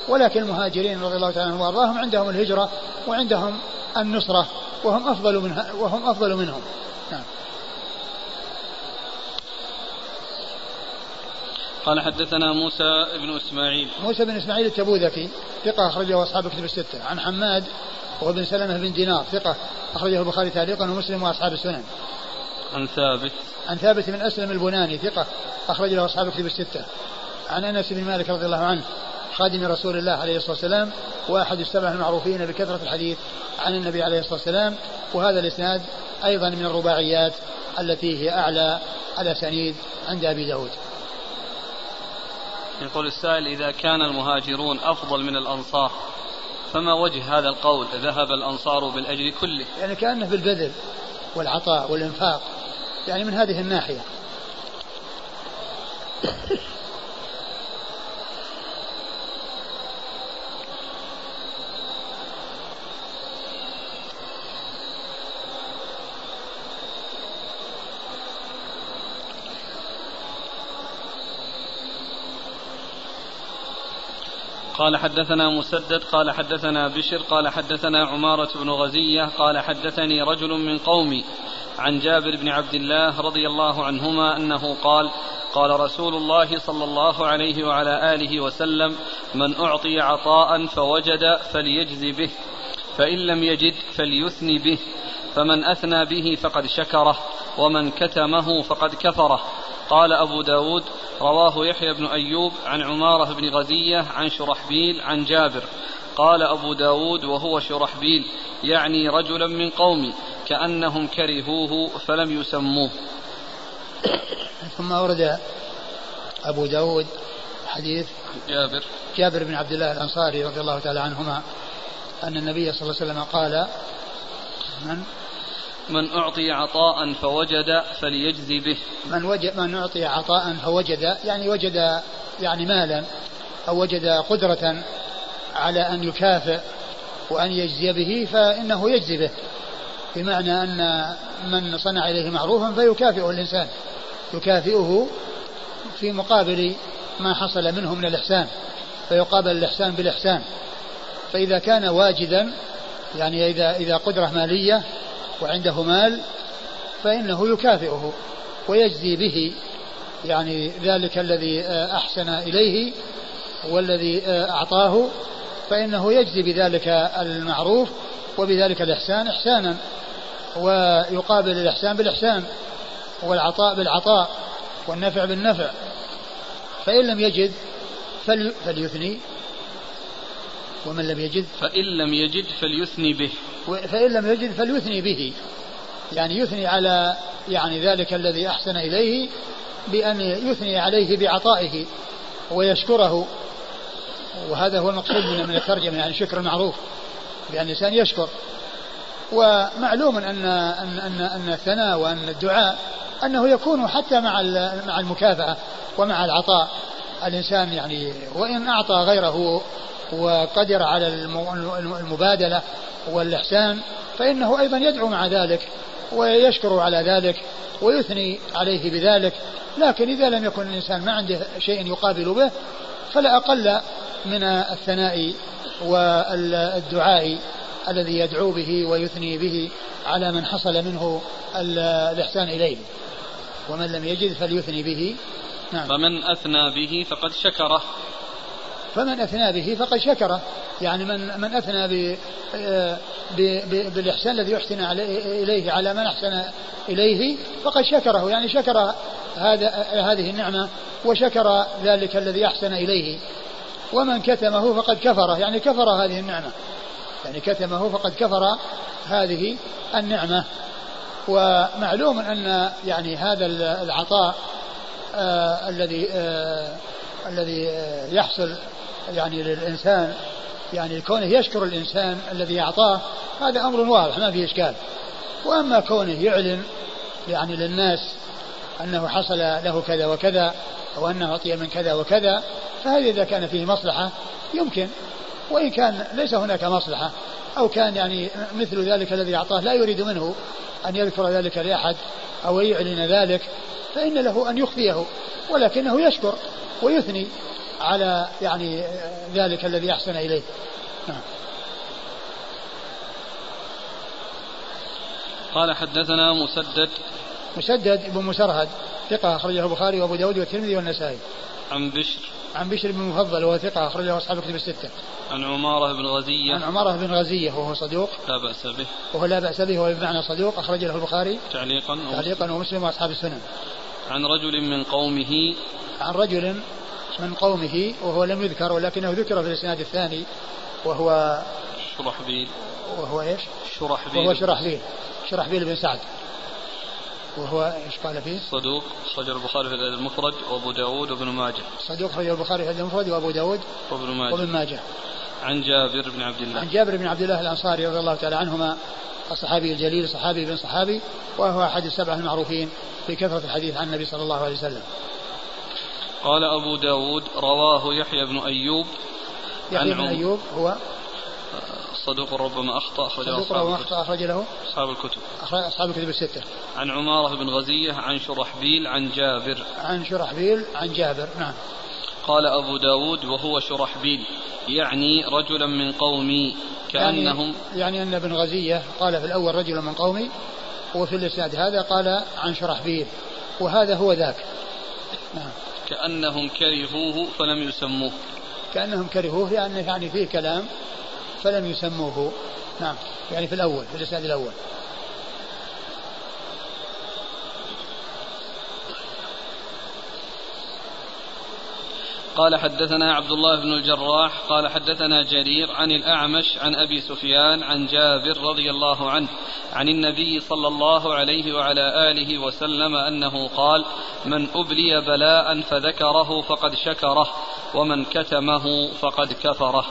ولكن المهاجرين رضي الله تعالى عنهم وأرضاهم عندهم الهجرة وعندهم النصرة وهم أفضل منها وهم أفضل منهم. قال حدثنا موسى بن إسماعيل. موسى بن إسماعيل التبوذكي ثقة أخرجه أصحاب كتب الستة. عن حماد وابن سلمة بن دينار ثقة أخرجه البخاري تعليقا ومسلم وأصحاب السنن. عن ثابت. عن ثابت بن أسلم البناني ثقة أخرج له أصحاب الكتب الستة. عن أنس بن مالك رضي الله عنه خادم رسول الله عليه الصلاة والسلام وأحد السبع المعروفين بكثرة الحديث عن النبي عليه الصلاة والسلام. وهذا الإسناد أيضا من الرباعيات التي هي أعلى الأسانيد عند أبي داود. يقول السائل إذا كان المهاجرون أفضل من الأنصار فما وجه هذا القول؟ ذهب الأنصار بالأجر كله. يعني كأنه بالبذل والعطاء والإنفاق يعني من هذه الناحية. قال حدثنا مسدد قال حدثنا بشر قال حدثنا عمارة بن غزية قال حدثني رجل من قومي عن جابر بن عبد الله رضي الله عنهما أنه قال قال رسول الله صلى الله عليه وعلى آله وسلم من أعطي عطاء فوجد فليجزي به فإن لم يجد فليثني به فمن أثنى به فقد شكره ومن كتمه فقد كفره قال أبو داود رواه يحيى بن أيوب عن عمارة بن غزية عن شرحبيل عن جابر. قال أبو داود وهو شرحبيل يعني رجلا من قومي كأنهم كرهوه فلم يسموه. ثم أورد أبو داود حديث جابر. جابر بن عبد الله الأنصاري رضي الله تعالى عنهما أن النبي صلى الله عليه وسلم قال من من أعطي عطاء فوجد فليجزي به. من وجد من أعطي عطاء فوجد يعني وجد يعني مالا أو وجد قدرة على أن يكافئ وأن يجزي به فإنه يجزي به. بمعنى أن من صنع إليه معروفا فيكافئه الإنسان. يكافئه في مقابل ما حصل منه من الإحسان فيقابل الإحسان بالإحسان. فإذا كان واجدا يعني إذا إذا قدرة مالية وعنده مال فإنه يكافئه ويجزي به يعني ذلك الذي آه، أحسن إليه والذي آه، أعطاه فإنه يجزي بذلك المعروف وبذلك الإحسان إحسانا ويقابل الإحسان بالإحسان والعطاء بالعطاء والنفع بالنفع فإن لم يجد فليثني ومن لم يجد فإن لم يجد فليثني به. فإن لم يجد فليثني به. يعني يثني على يعني ذلك الذي أحسن إليه بأن يثني عليه بعطائه ويشكره. وهذا هو المقصود من الترجمة يعني شكر المعروف بأن الإنسان يشكر. ومعلوم أن أن أن أن الثناء وأن الدعاء أنه يكون حتى مع مع المكافأة ومع العطاء. الإنسان يعني وإن أعطى غيره وقدر على المبادلة والإحسان فإنه أيضا يدعو مع ذلك ويشكر على ذلك ويثني عليه بذلك. لكن إذا لم يكن الإنسان ما عنده شيء يقابل به فلا أقل من الثناء والدعاء الذي يدعو به ويثني به على من حصل منه الإحسان إليه. ومن لم يجد فليثني به. نعم. فمن أثنى به فقد شكره. فمن أثنى به فقد شكره يعني من من أثنى ب بالإحسان الذي يحسن إليه على من أحسن إليه فقد شكره. يعني شكر هذا هذه النعمة وشكر ذلك الذي أحسن إليه. ومن كتمه فقد كفره. يعني كفر هذه النعمة. يعني كتمه فقد كفر هذه النعمة. ومعلوم أن يعني هذا العطاء آه الذي آه الذي يحصل يعني للإنسان يعني كونه يشكر الإنسان الذي أعطاه هذا أمر واضح ما فيه إشكال. وأما كونه يعلن يعني للناس أنه حصل له كذا وكذا أو أنه أعطي من كذا وكذا فهذا إذا كان فيه مصلحة يمكن. وإن كان ليس هناك مصلحة أو كان يعني مثل ذلك الذي أعطاه لا يريد منه أن يذكر ذلك لأحد أو يعلن ذلك فإن له أن يخفيه ولكنه يشكر ويثني على يعني ذلك الذي أحسن إليه. نعم. قال حدثنا مسدد. مسدد بن مسرهد ثقة أخرجه البخاري وأبو داود والترمذي والنسائي. عن بشر. عن بشر بن المفضل وهو ثقة أخرجه أصحاب الكتب الستة. عن عمارة بن غزية. عن عمارة بن غزية وهو صدوق. لا بأس به. وهو لا بأس به وهو بمعنى صدوق أخرج له البخاري. تعليقا تعليقا ومسلم وأصحاب السنن. عن رجل من قومه. عن رجل من قومه وهو لم يذكر ولكنه ذكر في الإسناد الثاني وهو شرحبيل. وهو إيش؟ شرحبيل. وهو شرحبيل شرحبيل بن سعد. وهو إيش قال فيه؟ صدوق أخرج البخاري في الأدب المفرد وأبو داود وابن ماجه. صدوق أخرج البخاري في الأدب المفرد وأبو داود وابن ماجه. وابن ماجه. عن جابر بن عبد الله. عن جابر بن عبد الله الأنصاري رضي الله تعالى عنهما الصحابي الجليل صحابي بن صحابي وهو أحد السبعة المعروفين في كثرة الحديث عن النبي صلى الله عليه وسلم. قال أبو داود رواه يحيى بن أيوب يحيى بن أيوب هو صدوق ربما أخطأ صدوق أصحاب رواه الكتب. أخطأ أخرج له أصحاب الكتب. أخرج أصحاب الكتب الستة. عن عمارة بن غزية عن شرحبيل عن جابر. عن شرحبيل عن جابر نعم. قال أبو داود وهو شرحبيل. يعني رجلا من قومي كأنهم يعني, يعني أن ابن غزية قال في الأول رجل من قومي وفي الإسناد هذا قال عن شرحبيل وهذا هو ذاك. نعم. كأنهم كرهوه فلم يسموه. كأنهم كرهوه لأنه يعني فيه كلام فلم يسموه. نعم. يعني في الأول في الإسناد الأول. قال حدثنا عبد الله بن الجراح قال حدثنا جرير عن الأعمش عن أبي سفيان عن جابر رضي الله عنه عن النبي صلى الله عليه وعلى آله وسلم أنه قال من أبلي بلاء فذكره فقد شكره ومن كتمه فقد كفره.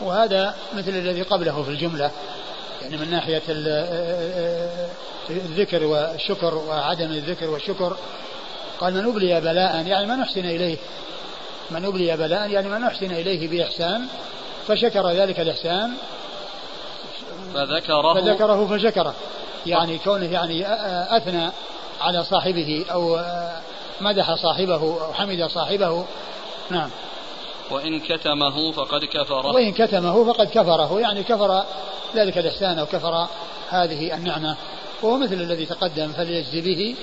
وهذا مثل الذي قبله في الجملة يعني من ناحية ال- الذكر والشكر وعدم الذكر والشكر. قال من أبلي بلاء. يعني من أحسن إليه. من أبلي بلاء يعني من أحسن إليه بإحسان فشكر ذلك الإحسان. فذكره. فذكره فشكره. يعني كونه يعني أثنى على صاحبه أو مدح صاحبه أو حمد صاحبه. نعم. وإن كتمه فقد كفره. وإن كتمه فقد كفره. يعني كفر ذلك الإحسان أو كفر هذه النعمة. وهو مثل الذي تقدم فليجزي به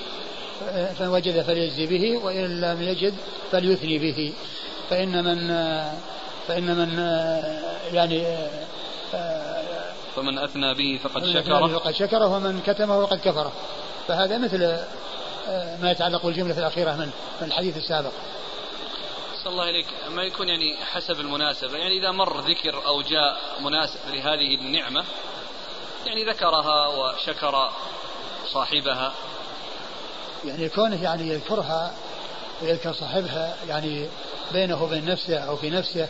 فإن وجد فليجزي به وإن لم يجد فليثني به. فإن من فإن من يعني فمن أثنى به فقد فمن شكره. فقد شكره ومن كتمه فقد كفره. فهذا مثل ما يتعلق بالجملة الأخيرة من من الحديث السابق. صلى الله إليك. ما يكون يعني حسب المناسبة. يعني إذا مر ذكر أو جاء مناسب لهذه النعمة يعني ذكرها وشكر صاحبها يعني كونه يعني يذكرها ويذكر صاحبها يعني بينه وبين نفسه أو في نفسه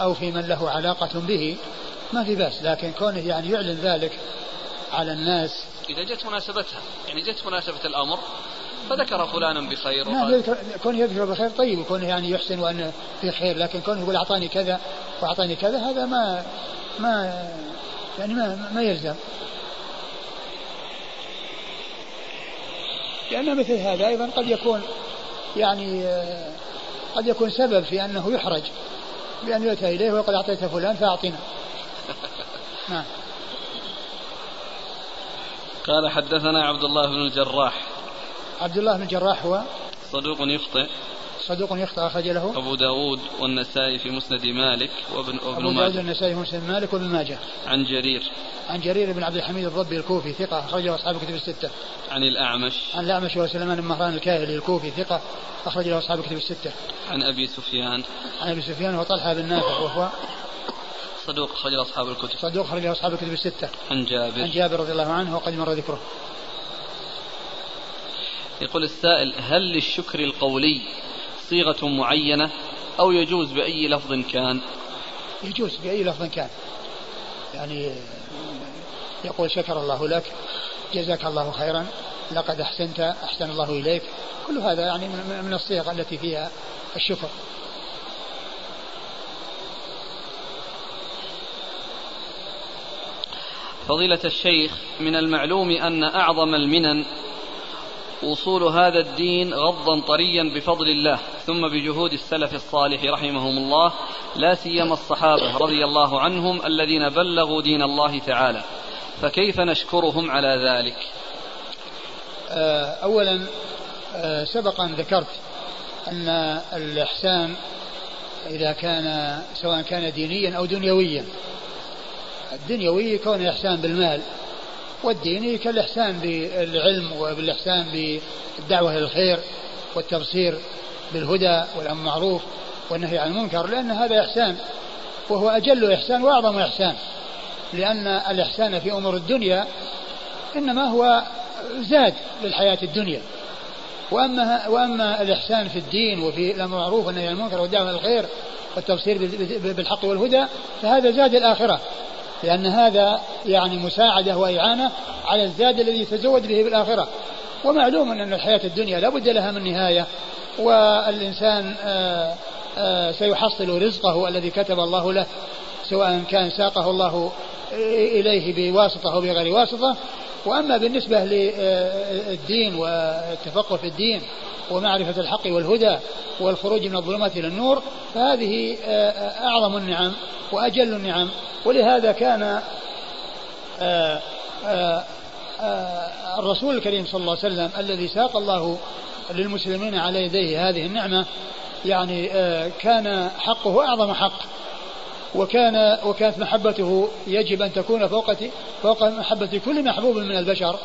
أو في من له علاقة به ما في بأس. لكن كونه يعني يعلن ذلك على الناس. إذا جت مناسبتها يعني جت مناسبة الأمر فذكر فلانا بخير نعم كونه يذكر بخير طيب وكونه يعني يحسن وأنه في خير. لكن كونه يقول أعطاني كذا وأعطاني كذا هذا ما ما يعني ما ما يلزم. لأن مثل هذا أيضا قد يكون يعني آه، قد يكون سبب في أنه يحرج بأن يؤتى إليه ويقول أعطيت فلان فأعطنا نعم. قال حدثنا عبد الله بن الجراح. عبد الله بن الجراح هو صدوق يخطئ. صدوق يخطئ أخرج له. أبو داود والنسائي في مسند مالك وابن, وابن أبو داود ماجه النسائي مسلم مالك وابن ماجه. عن جرير. عن جرير بن عبد الحميد الضبي الكوفي ثقة أخرجه أصحاب الكتب الستة. عن الأعمش. عن الأعمش وسلمان بن مهران الكاهلي الكوفي ثقة أخرج له أصحاب الكتب الستة. عن أبي سفيان. عن أبي سفيان وطلحة بن نافع وهو صدوق أخرج أصحاب الكتب. صدوق أخرج له أصحاب الكتب الستة. عن عن جابر جابر رضي الله عنه وقد مر ذكره. يقول السائل هل للشكر القولي صيغة معينة أو يجوز بأي لفظ كان؟ يجوز بأي لفظ كان. يعني يقول شكر الله لك جزاك الله خيرا لقد أحسنت أحسن الله إليك. كل هذا يعني من الصيغ التي فيها الشكر. فضيلة الشيخ من المعلوم أن أعظم المنن وصول هذا الدين غضا طريا بفضل الله ثم بجهود السلف الصالح رحمهم الله لا سيما الصحابة رضي الله عنهم الذين بلغوا دين الله تعالى. فكيف نشكرهم على ذلك؟ آه، أولا آه، سبق أن ذكرت أن الإحسان إذا كان سواء كان دينيا أو دنيويا. الدنيوي يكون الإحسان بالمال. والديني كالإحسان بالعلم وبالإحسان بالدعوة إلى الخير والتبصير بالهدى والأمر المعروف والنهي عن المنكر لأن هذا إحسان وهو أجل إحسان وأعظم إحسان لأن الإحسان في أمور الدنيا إنما هو زاد للحياة الدنيا. وأما وأما الإحسان في الدين وفي الأمر المعروف والنهي عن المنكر والدعوة إلى الخير والتبصير بالحق والهدى فهذا زاد الآخرة. لأن هذا يعني مساعدة وإعانة على الزاد الذي يتزود به بالآخرة. ومعلوم أن الحياة الدنيا لا بد لها من نهاية والإنسان آه، آه، سيحصل رزقه الذي كتب الله له سواء كان ساقه الله إليه بواسطة أو بغير واسطة. وأما بالنسبة للدين والتفقه في الدين ومعرفة الحق والهدى والخروج من الظلمات إلى النور فهذه أعظم النعم وأجل النعم. ولهذا كان الرسول الكريم صلى الله عليه وسلم الذي ساق الله للمسلمين على يديه هذه النعمة يعني كان حقه أعظم حق. وكان وكانت محبته يجب أن تكون فوق فوق محبة كل محبوب من البشر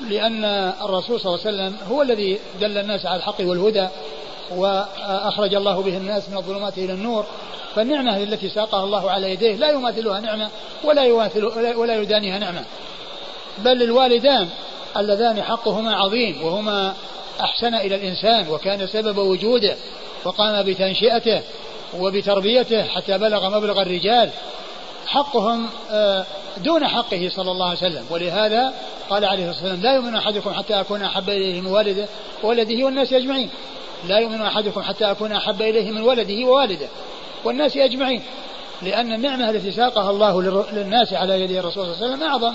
لأن الرسول صلى الله عليه وسلم هو الذي دل الناس على الحق والهدى وأخرج الله به الناس من الظلمات إلى النور. فالنعمة التي ساقها الله على يديه لا يماثلها نعمة ولا يماثل ولا يدانيها نعمة. بل الوالدان اللذان حقهما عظيم وهما أحسن إلى الإنسان وكان سبب وجوده وقام بتنشئته وبتربيته حتى بلغ مبلغ الرجال حقهم آه، دون حقه صلى الله عليه وسلم. ولهذا قال عليه الصلاة والسلام لا يؤمن أحدكم حتى أكون أحب إليه من والده وولده والناس أجمعين. لا يؤمن أحدكم حتى أكون أحب إليه من ولده ووالده والناس أجمعين. لأن النعمة التي ساقها الله للناس على يد الرسول صلى الله عليه وسلم أعظم.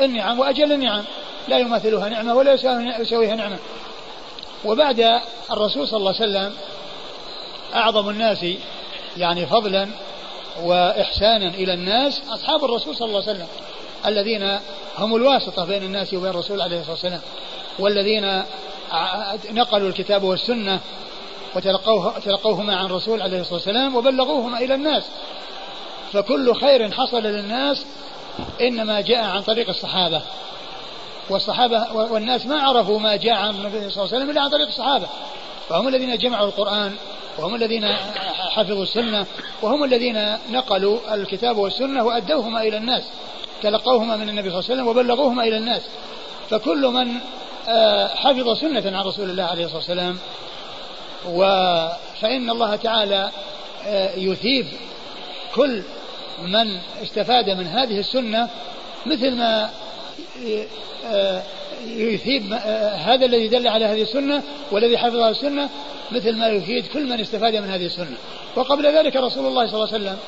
النعم وأجل النعم. لا يماثلها نعمة ولا يساويها نعمة. وبعد الرسول صلى الله عليه وسلم أعظم الناس يعني فضلا وإحسانا إلى الناس أصحاب الرسول صلى الله عليه وسلم الذين هم الواسطة بين الناس وبين الرسول عليه الصلاة والسلام والذين نقلوا الكتاب والسنة وتلقوه تلقوهما عن الرسول عليه الصلاة والسلام وبلغوهما إلى الناس. فكل خير حصل للناس إنما جاء عن طريق الصحابة. والصحابة والناس ما عرفوا ما جاء عن النبي صلى الله عليه وسلم إلا عن طريق الصحابة. فهم الذين جمعوا القرآن وهم الذين حفظوا السنة وهم الذين نقلوا الكتاب والسنة وأدوهما إلى الناس تلقوهما من النبي صلى الله عليه وسلم وبلغوهما إلى الناس. فكل من آه، حفظ سنة عن رسول الله عليه الصلاة والسلام فإن الله تعالى آه، يثيب كل من استفاد من هذه السنة مثل ما آه، يثيب هذا الذي دل على هذه السنة والذي حفظ هذه السنة مثل ما يفيد كل من استفاد من هذه السنة. وقبل ذلك رسول الله صلى الله عليه وسلم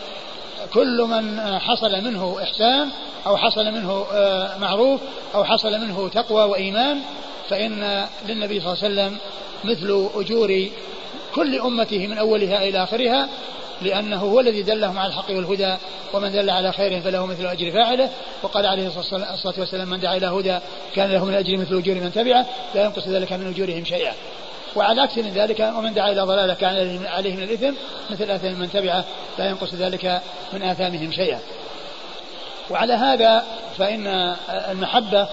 كل من حصل منه إحسان أو حصل منه آه، معروف أو حصل منه تقوى وإيمان فإن للنبي صلى الله عليه وسلم مثل أجور كل أمته من أولها إلى آخرها لأنه هو الذي دلهم على الحق والهدى ومن دل على خير فله مثل أجر فاعله. وقال عليه الصلاة والسلام من دعا إلى هدى كان له من أجر مثل أجور من تبعه لا ينقص ذلك من أجورهم شيئا. وعلى عكس من ذلك ومن دعا إلى ضلالة كان عليه من الإثم مثل آثام من تبعه لا ينقص ذلك من آثامهم شيئا. وعلى هذا فإن المحبة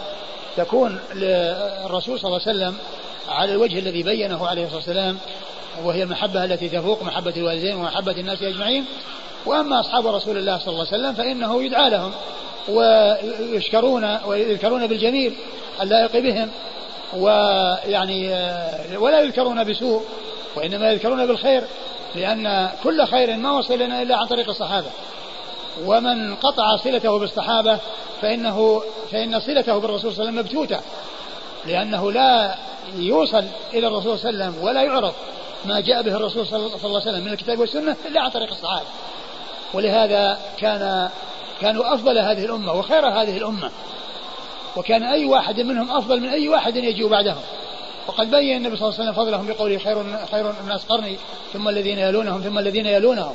تكون للرسول صلى الله عليه وسلم على الوجه الذي بينه عليه الصلاة والسلام وهي المحبة التي تفوق محبة الوالدين ومحبة الناس أجمعين. وأما أصحاب رسول الله صلى الله عليه وسلم فإنه يدعى لهم ويشكرون ويذكرون بالجميل اللائق بهم ويعني ولا يذكرون بسوء وإنما يذكرون بالخير لأن كل خير ما وصل لنا إلا عن طريق الصحابة. ومن قطع صلته بالصحابة فإنه فإن صلته بالرسول صلى الله عليه وسلم مبتوتة لأنه لا يوصل إلى الرسول صلى الله عليه وسلم ولا يعرف ما جاء به الرسول صلى الله عليه وسلم من الكتاب والسنة إلا عن طريق الصحابة. ولهذا كان كانوا أفضل هذه الأمة وخير هذه الأمة. وكان أي واحد منهم أفضل من أي واحد يجيء بعدهم. وقد بين النبي صلى الله عليه وسلم فضلهم بقوله خير خير الناس قرني ثم الذين يلونهم ثم الذين يلونهم.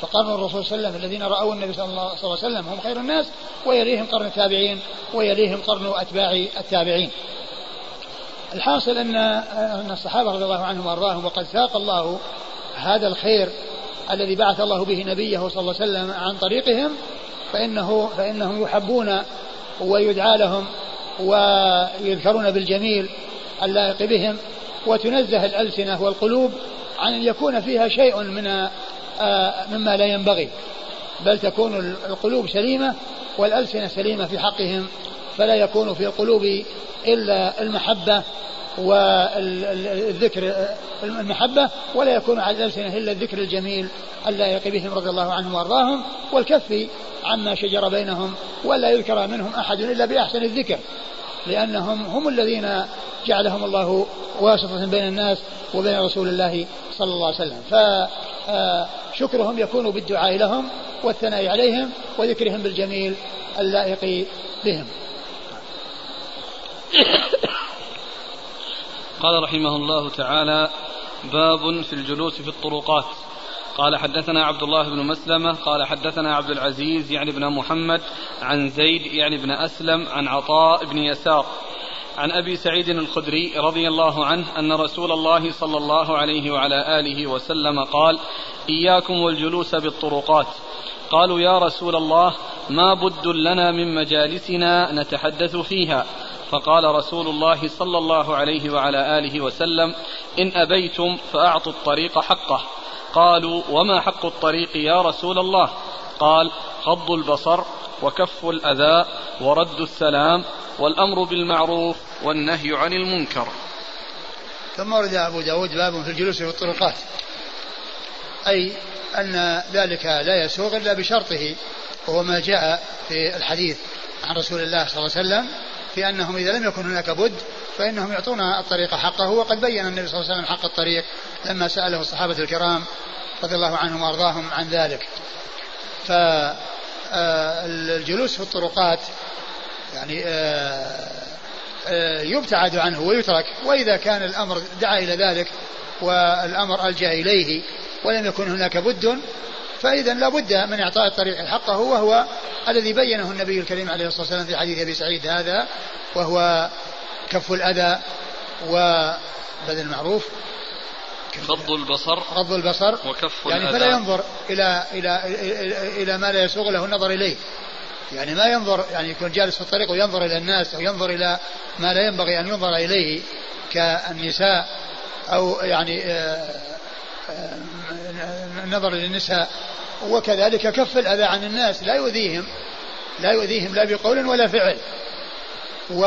فقرن الرسول صلى الله عليه وسلم الذين رأوا النبي صلى الله عليه وسلم هم خير الناس ويليهم قرن التابعين ويليهم قرن أتباع التابعين. الحاصل أن أن الصحابة رضي الله عنهم وأرضاهم وقد ساق الله هذا الخير الذي بعث الله به نبيه صلى الله عليه وسلم عن طريقهم فإنه فإنهم يحبون ويدعى لهم ويذكرون بالجميل اللائق بهم وتنزه الألسنة والقلوب عن أن يكون فيها شيء من آه، مما لا ينبغي بل تكون القلوب سليمة والألسنة سليمة في حقهم فلا يكون في القلوب إلا المحبة والذكر المحبة ولا يكون على الألسنة إلا الذكر الجميل اللائق بهم رضي الله عنهم وأرضاهم والكف عما شجر بينهم ولا يذكر منهم أحد إلا بأحسن الذكر لأنهم هم الذين جعلهم الله واسطة بين الناس وبين رسول الله صلى الله عليه وسلم. فشكرهم يكون بالدعاء لهم والثناء عليهم وذكرهم بالجميل اللائق بهم. قال رحمه الله تعالى باب في الجلوس في الطرقات. قال حدثنا عبد الله بن مسلمة قال حدثنا عبد العزيز يعني بن محمد عن زيد يعني بن أسلم عن عطاء بن يسار عن أبي سعيد الخدري رضي الله عنه أن رسول الله صلى الله عليه وعلى آله وسلم قال إياكم والجلوس بالطرقات. قالوا يا رسول الله ما بد لنا من مجالسنا نتحدث فيها. فقال رسول الله صلى الله عليه وعلى آله وسلم إن أبيتم فأعطوا الطريق حقه. قالوا وما حق الطريق يا رسول الله؟ قال غض البصر وكف الأذى ورد السلام والأمر بالمعروف والنهي عن المنكر. ثم ورد أبو داود باب في الجلوس في الطرقات أي أن ذلك لا يسوغ إلا بشرطه وهو ما جاء في الحديث عن رسول الله صلى الله عليه وسلم. في أنهم إذا لم يكن هناك بد فإنهم يعطون الطريق حقه وقد بين النبي صلى الله عليه وسلم حق الطريق لما سأله الصحابة الكرام رضي الله عنهم وأرضاهم عن ذلك. فالجلوس في الطرقات يعني آه، آه، يبتعد عنه ويترك وإذا كان الأمر دعا إلى ذلك والأمر ألجأ إليه ولم يكن هناك بد فإذا لا بد من إعطاء الطريق حقه وهو الذي بينه النبي الكريم عليه الصلاة والسلام في حديث أبي سعيد هذا وهو كف الأذى وبذل المعروف. غض البصر غض البصر. وكف يعني الأذى. فلا ينظر إلى إلى إلى, إلى ما لا يسوغ له النظر إليه. يعني ما ينظر يعني يكون جالس في الطريق وينظر إلى الناس أو ينظر إلى ما لا ينبغي أن ينظر إليه كالنساء أو يعني آه، آه، للنساء وكذلك كف الأذى عن الناس لا يؤذيهم لا يؤذيهم لا بقول ولا فعل. و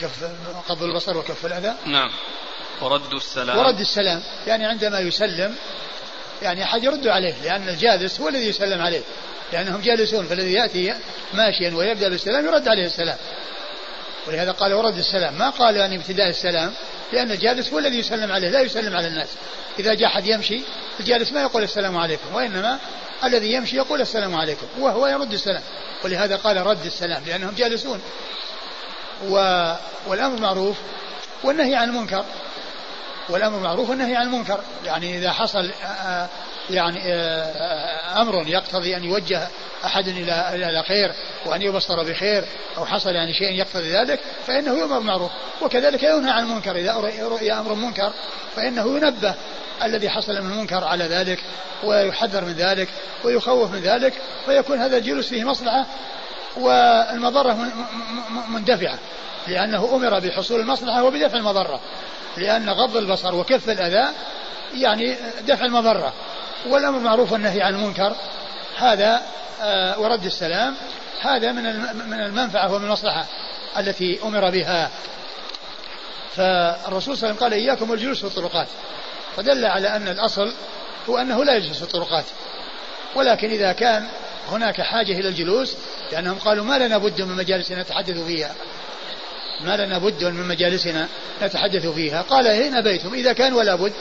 كف قبض البصر وكف الأذى؟ نعم. ورد السلام. ورد السلام يعني عندما يسلم يعني أحد يرد عليه لأن الجالس هو الذي يسلم عليه. لأنهم جالسون فالذي يأتي ماشيا ويبدأ بالسلام يرد عليه السلام. ولهذا قال ورد السلام. ما قال أن ابتداء السلام؟ لأن الجالس هو الذي يسلم عليه لا يسلم على الناس. إذا جاء أحد يمشي الجالس ما يقول السلام عليكم وإنما الذي يمشي يقول السلام عليكم وهو يرد السلام. ولهذا قال رد السلام لأنهم جالسون. و... والأمر معروف والنهي عن المنكر. والأمر معروف والنهي عن المنكر. يعني إذا حصل يعني أمر يقتضي أن يوجه أحد إلى إلى خير وأن يبصر بخير أو حصل يعني شيء يقتضي ذلك فإنه يؤمر معروف وكذلك ينهى عن المنكر. إذا رؤي أمر منكر فإنه ينبه الذي حصل من المنكر على ذلك ويحذر من ذلك ويخوف من ذلك فيكون هذا الجلوس فيه مصلحة والمضرة مندفعة لأنه أمر بحصول المصلحة وبدفع المضرة لأن غض البصر وكف الأذى يعني دفع المضرة. والأمر معروف والنهي عن المنكر. هذا آه، ورد السلام. هذا من من المنفعة ومن المصلحة التي أمر بها. فالرسول صلى الله عليه وسلم قال إياكم والجلوس في الطرقات فدل على أن الأصل هو أنه لا يجلس في الطرقات. ولكن إذا كان هناك حاجة إلى الجلوس لأنهم قالوا ما لنا بد من مجالس نتحدث فيها. ما لنا بد من مجالسنا نتحدث فيها. قال إن أبيتم إذا كان ولا بد.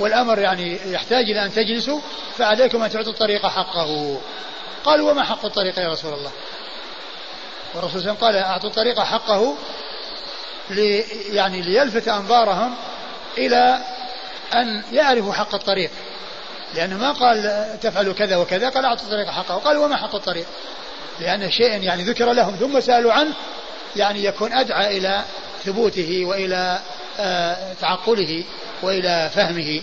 والأمر يعني يحتاج إلى أن تجلسوا فعليكم أن تعطوا الطريق حقه. قالوا وما حق الطريق يا رسول الله؟ والرسول صلى الله عليه وسلم قال أعطوا الطريق حقه لي يعني ليلفت أنظارهم إلى أن يعرفوا حق الطريق. لأنه ما قال تفعلوا كذا وكذا قال أعطوا الطريق حقه. قال وما حق الطريق؟ لأن شيء يعني ذكر لهم ثم سألوا عنه يعني يكون أدعى إلى ثبوته وإلى آه، تعقله. وإلى فهمه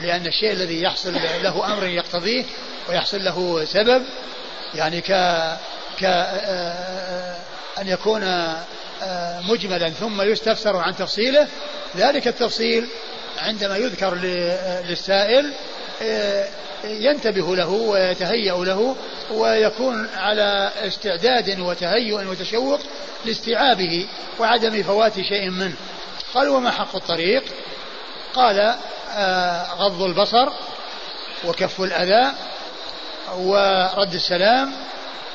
لأن الشيء الذي يحصل له أمر يقتضيه ويحصل له سبب يعني ك ك آه، أن يكون آه، مجملا ثم يستفسر عن تفصيله. ذلك التفصيل عندما يذكر للسائل ينتبه له ويتهيأ له ويكون على استعداد وتهيؤ وتشوق لاستيعابه وعدم فوات شيء منه. قال وما حق الطريق؟ قال آه، غض البصر وكف الأذى ورد السلام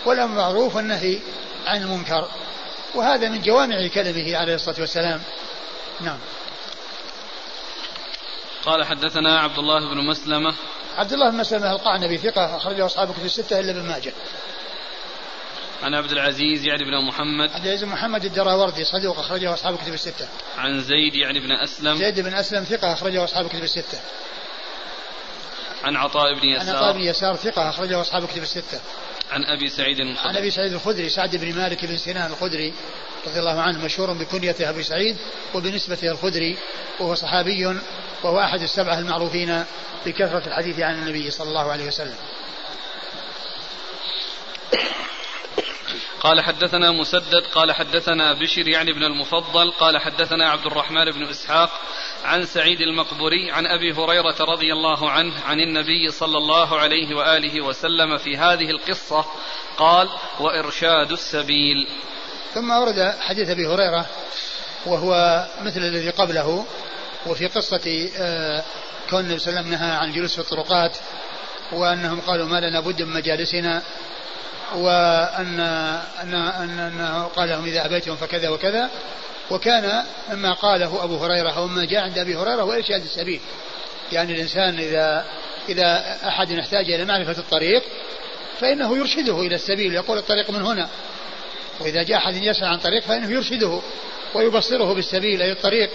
والأمر معروف والنهي عن المنكر. وهذا من جوامع كلمه عليه الصلاة والسلام. نعم. قال حدثنا عبد الله بن مسلمة. عبد الله بن مسلمة القعنبي ثقة أخرجه أصحاب كتب الستة إلا ابن ماجه. عن عبد العزيز يعني بن محمد. عبد العزيز محمد الدراوردي صدوق أخرجه أصحاب كتب الستة. عن زيد يعني بن أسلم. زيد بن أسلم ثقة أخرجه أصحاب كتب الستة. عن عطاء بن يسار. عن عطاء بن يسار ثقة أخرجه أصحاب كتب الستة. عن أبي سعيد الخدري. عن أبي سعيد الخدري سعد بن مالك بن سنان الخدري رضي الله عنه مشهور بكنيته أبي سعيد وبنسبته الخدري وهو صحابي وهو أحد السبعة المعروفين بكثرة الحديث عن النبي صلى الله عليه وسلم. قال حدثنا مسدد قال حدثنا بشر يعني بن المفضل قال حدثنا عبد الرحمن بن إسحاق عن سعيد المقبري عن أبي هريرة رضي الله عنه عن النبي صلى الله عليه وآله وسلم في هذه القصة قال وإرشاد السبيل ثم ورد حديث أبي هريرة وهو مثل الذي قبله وفي قصة آه، كون النبي نهى عن الجلوس في الطرقات وأنهم قالوا ما لنا بد من مجالسنا وأن أن أن أنه قال لهم إذا أبيتم فكذا وكذا. وكان مما قاله أبو هريرة أو مما جاء عند أبي هريرة هو إرشاد السبيل. يعني الإنسان إذا إذا أحد يحتاج إلى معرفة الطريق فإنه يرشده إلى السبيل. يقول الطريق من هنا. وإذا جاء أحد يسأل عن طريق فإنه يرشده ويبصره بالسبيل أي الطريق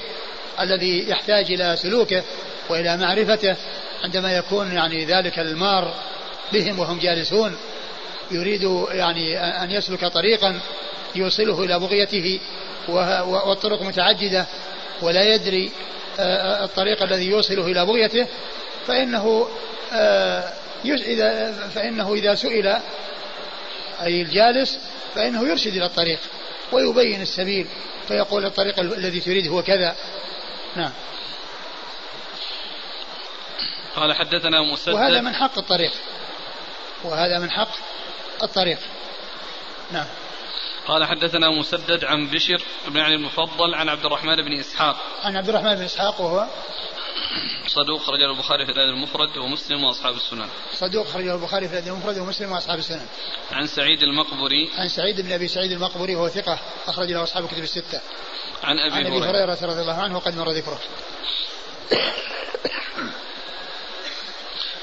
الذي يحتاج إلى سلوكه وإلى معرفته عندما يكون يعني ذلك المار بهم وهم جالسون. يريد يعني أن يسلك طريقا يوصله إلى بغيته والطرق متعددة ولا يدري آه، الطريق الذي يوصله إلى بغيته فإنه آه، إذا فإنه إذا سئل أي الجالس فإنه يرشد إلى الطريق ويبين السبيل فيقول الطريق الذي تريد هو كذا. نعم. قال حدثنا مسدد. وهذا من حق الطريق. وهذا من حق الطريق نعم قال حدثنا مسدد عن بشر بن علي المفضل عن عبد الرحمن بن إسحاق عن عبد الرحمن بن إسحاق وهو صدوق رجل البخاري في الأدب المفرد ومسلم وأصحاب السنن. صدوق رجل البخاري في الأدب المفرد ومسلم وأصحاب السنن. عن سعيد المقبري. عن سعيد بن أبي سعيد المقبري وهو ثقة أخرج له أصحاب الكتب الستة. عن أبي عن أبي هريرة رضي الله عنه وقد مر ذكره.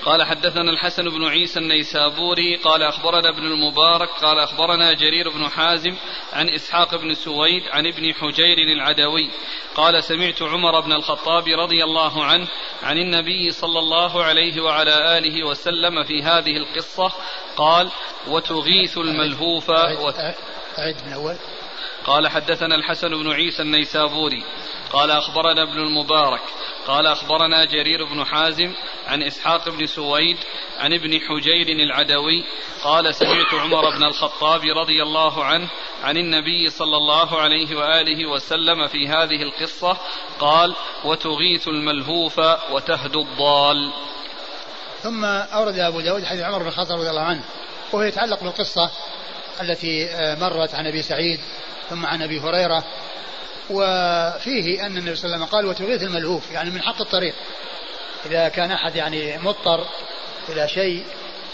قال حدثنا الحسن بن عيسى النيسابوري قال أخبرنا ابن المبارك قال أخبرنا جرير بن حازم عن إسحاق بن سويد عن ابن حجير العدوي. قال سمعت عمر بن الخطاب رضي الله عنه عن النبي صلى الله عليه وعلى آله وسلم في هذه القصة قال وتغيث الملهوف أعد من أول. قال حدثنا الحسن بن عيسى النيسابوري. قال أخبرنا ابن المبارك قال أخبرنا جرير بن حازم عن إسحاق بن سويد عن ابن حجير العدوي قال سمعت عمر بن الخطاب رضي الله عنه عن النبي صلى الله عليه وآله وسلم في هذه القصة قال وتغيث الملهوف وتهدو الضال ثم أورد أبو داود حديث عمر بن الخطاب رضي الله عنه وهو يتعلق بالقصة التي مرت عن أبي سعيد ثم عن أبي هريرة وفيه أن النبي صلى الله عليه وسلم قال وتغيث الملهوف يعني من حق الطريق. إذا كان أحد يعني مضطر إلى شيء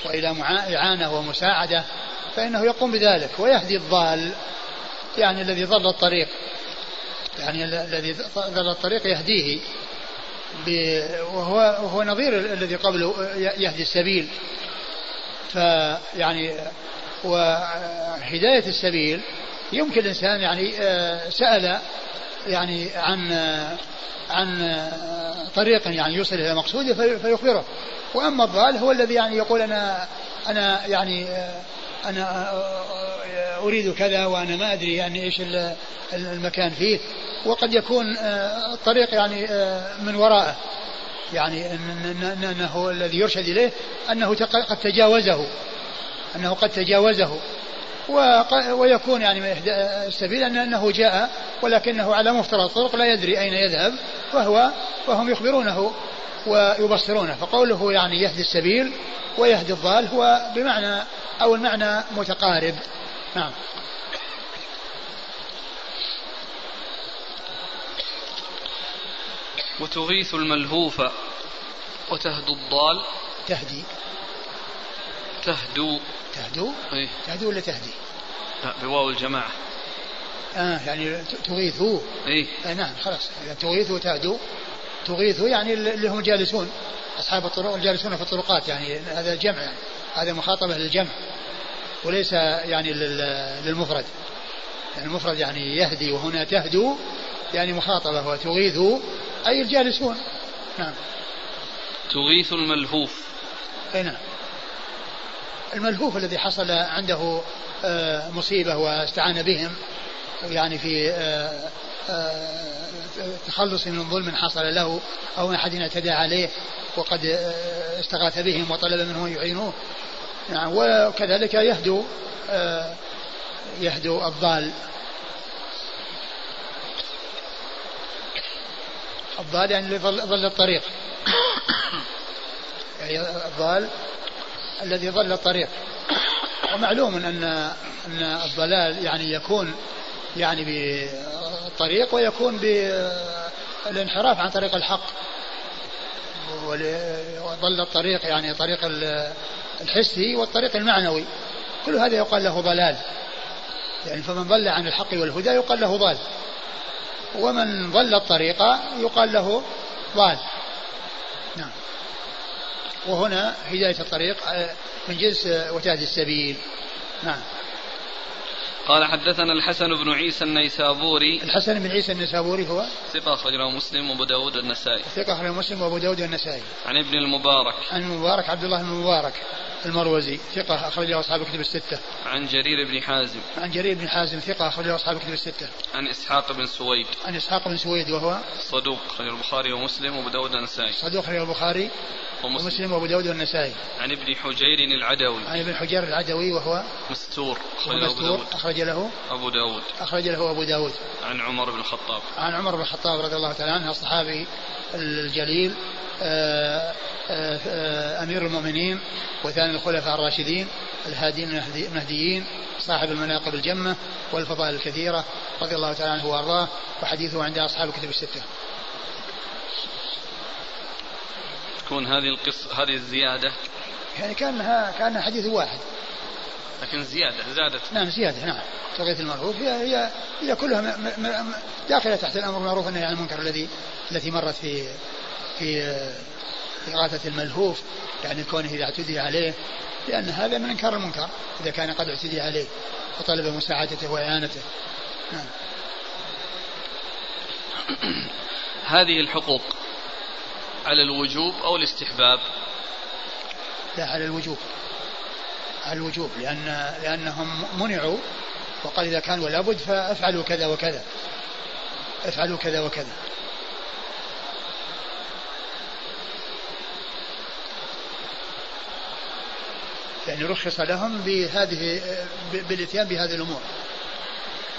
وإلى إعانة ومساعدة فإنه يقوم بذلك ويهدي الضال يعني الذي ضل الطريق. يعني الذي ضل الطريق يهديه وهو وهو نظير الذي قبله يهدي السبيل. فيعني وهداية السبيل يمكن الإنسان يعني آه، سأل يعني عن عن طريق يعني يوصل إلى مقصوده فيخبره. وأما الضال هو الذي يعني يقول أنا أنا يعني أنا أريد كذا وأنا ما أدري يعني إيش المكان فيه. وقد يكون الطريق يعني من وراءه. يعني أنه الذي يرشد إليه أنه قد تجاوزه. أنه قد تجاوزه. ويكون يعني من السبيل أنه جاء ولكنه على مفترض الطرق لا يدري أين يذهب فهو وهم يخبرونه ويبصرونه. فقوله يعني يهدي السبيل ويهدي الضال هو بمعنى أو المعنى متقارب. نعم. وتغيث الملهوف وتهدو الضال. تهدي. تهدو. تهدو. إيه. تهدو ولا تهدي؟ لا بواو الجماعة. آه يعني تغيثوا إيه. آه نعم خلاص. تغيثوا تهدو تغيثوا يعني اللي هم جالسون أصحاب الطرق الجالسون في الطرقات يعني هذا جمع يعني هذا مخاطبة للجمع وليس يعني للمفرد. يعني المفرد يعني يهدي وهنا تهدو يعني مخاطبة وتغيث أي الجالسون. نعم. تغيث الملهوف. أي نعم. الملهوف الذي حصل عنده آه، مصيبة واستعان بهم يعني في آه، آه، تخلص من ظلم حصل له أو أحد اعتدى عليه وقد استغاث بهم وطلب منهم يعينوه. نعم وكذلك يهدو يهدو الضال. الضال يعني ضل الطريق. يعني الضال الذي ضل الطريق. ومعلوم أن أن الضلال يعني يكون يعني بالطريق ويكون بالانحراف عن طريق الحق. وضل الطريق يعني طريق الحسي والطريق المعنوي. كل هذا يقال له ضلال. يعني فمن ضل عن الحق والهدى يقال له ضال. ومن ضل الطريق يقال له ضال. نعم. وهنا هداية الطريق آه، من جنس وتهدي السبيل. نعم. قال حدثنا الحسن بن عيسى النيسابوري الحسن بن عيسى النيسابوري هو ثقة أخرجه مسلم وأبو داود والنسائي ثقة أخرجه مسلم وأبو داود والنسائي عن ابن المبارك عن المبارك عبد الله بن المبارك المروزي ثقة أخرجه أصحاب الكتب الستة. عن جرير بن حازم. عن جرير بن حازم ثقة أخرجه أصحاب الكتب الستة. عن إسحاق بن سويد. عن إسحاق بن سويد وهو صدوق أخرجه البخاري ومسلم وأبو داود والنسائي. صدوق أخرجه البخاري ومسلم, ومسلم وأبو داود والنسائي. عن ابن حجير العدوي. عن ابن حجير العدوي وهو مستور أخرج أبو داود. أخرج له أبو داود. أخرج له أبو داود. عن عمر بن الخطاب. عن عمر بن الخطاب رضي الله تعالى عنه الصحابي الجليل آه، آه، أمير المؤمنين وثاني الخلفاء الراشدين الهادين المهديين صاحب المناقب الجمة والفضائل الكثيرة رضي الله تعالى عنه وأرضاه وحديثه عند أصحاب الكتب الستة تكون هذه القصة هذه الزيادة يعني كانها كأن حديث واحد لكن زيادة زادت. نعم زيادة نعم. تغيث المعروف هي هي هي كلها داخلة تحت الأمر المعروف والنهي عن المنكر الذي التي مرت في في إغاثة الملهوف يعني كونه إذا اعتدي عليه لأن هذا من إنكار المنكر إذا كان قد اعتدي عليه وطلب مساعدته وإعانته. نعم. هذه الحقوق على الوجوب أو الاستحباب؟ لا على الوجوب. الوجوب لأن لأنهم منعوا وقال إذا كان ولا بد فافعلوا كذا وكذا. افعلوا كذا وكذا. يعني رخص لهم بهذه بالإتيان بهذه الأمور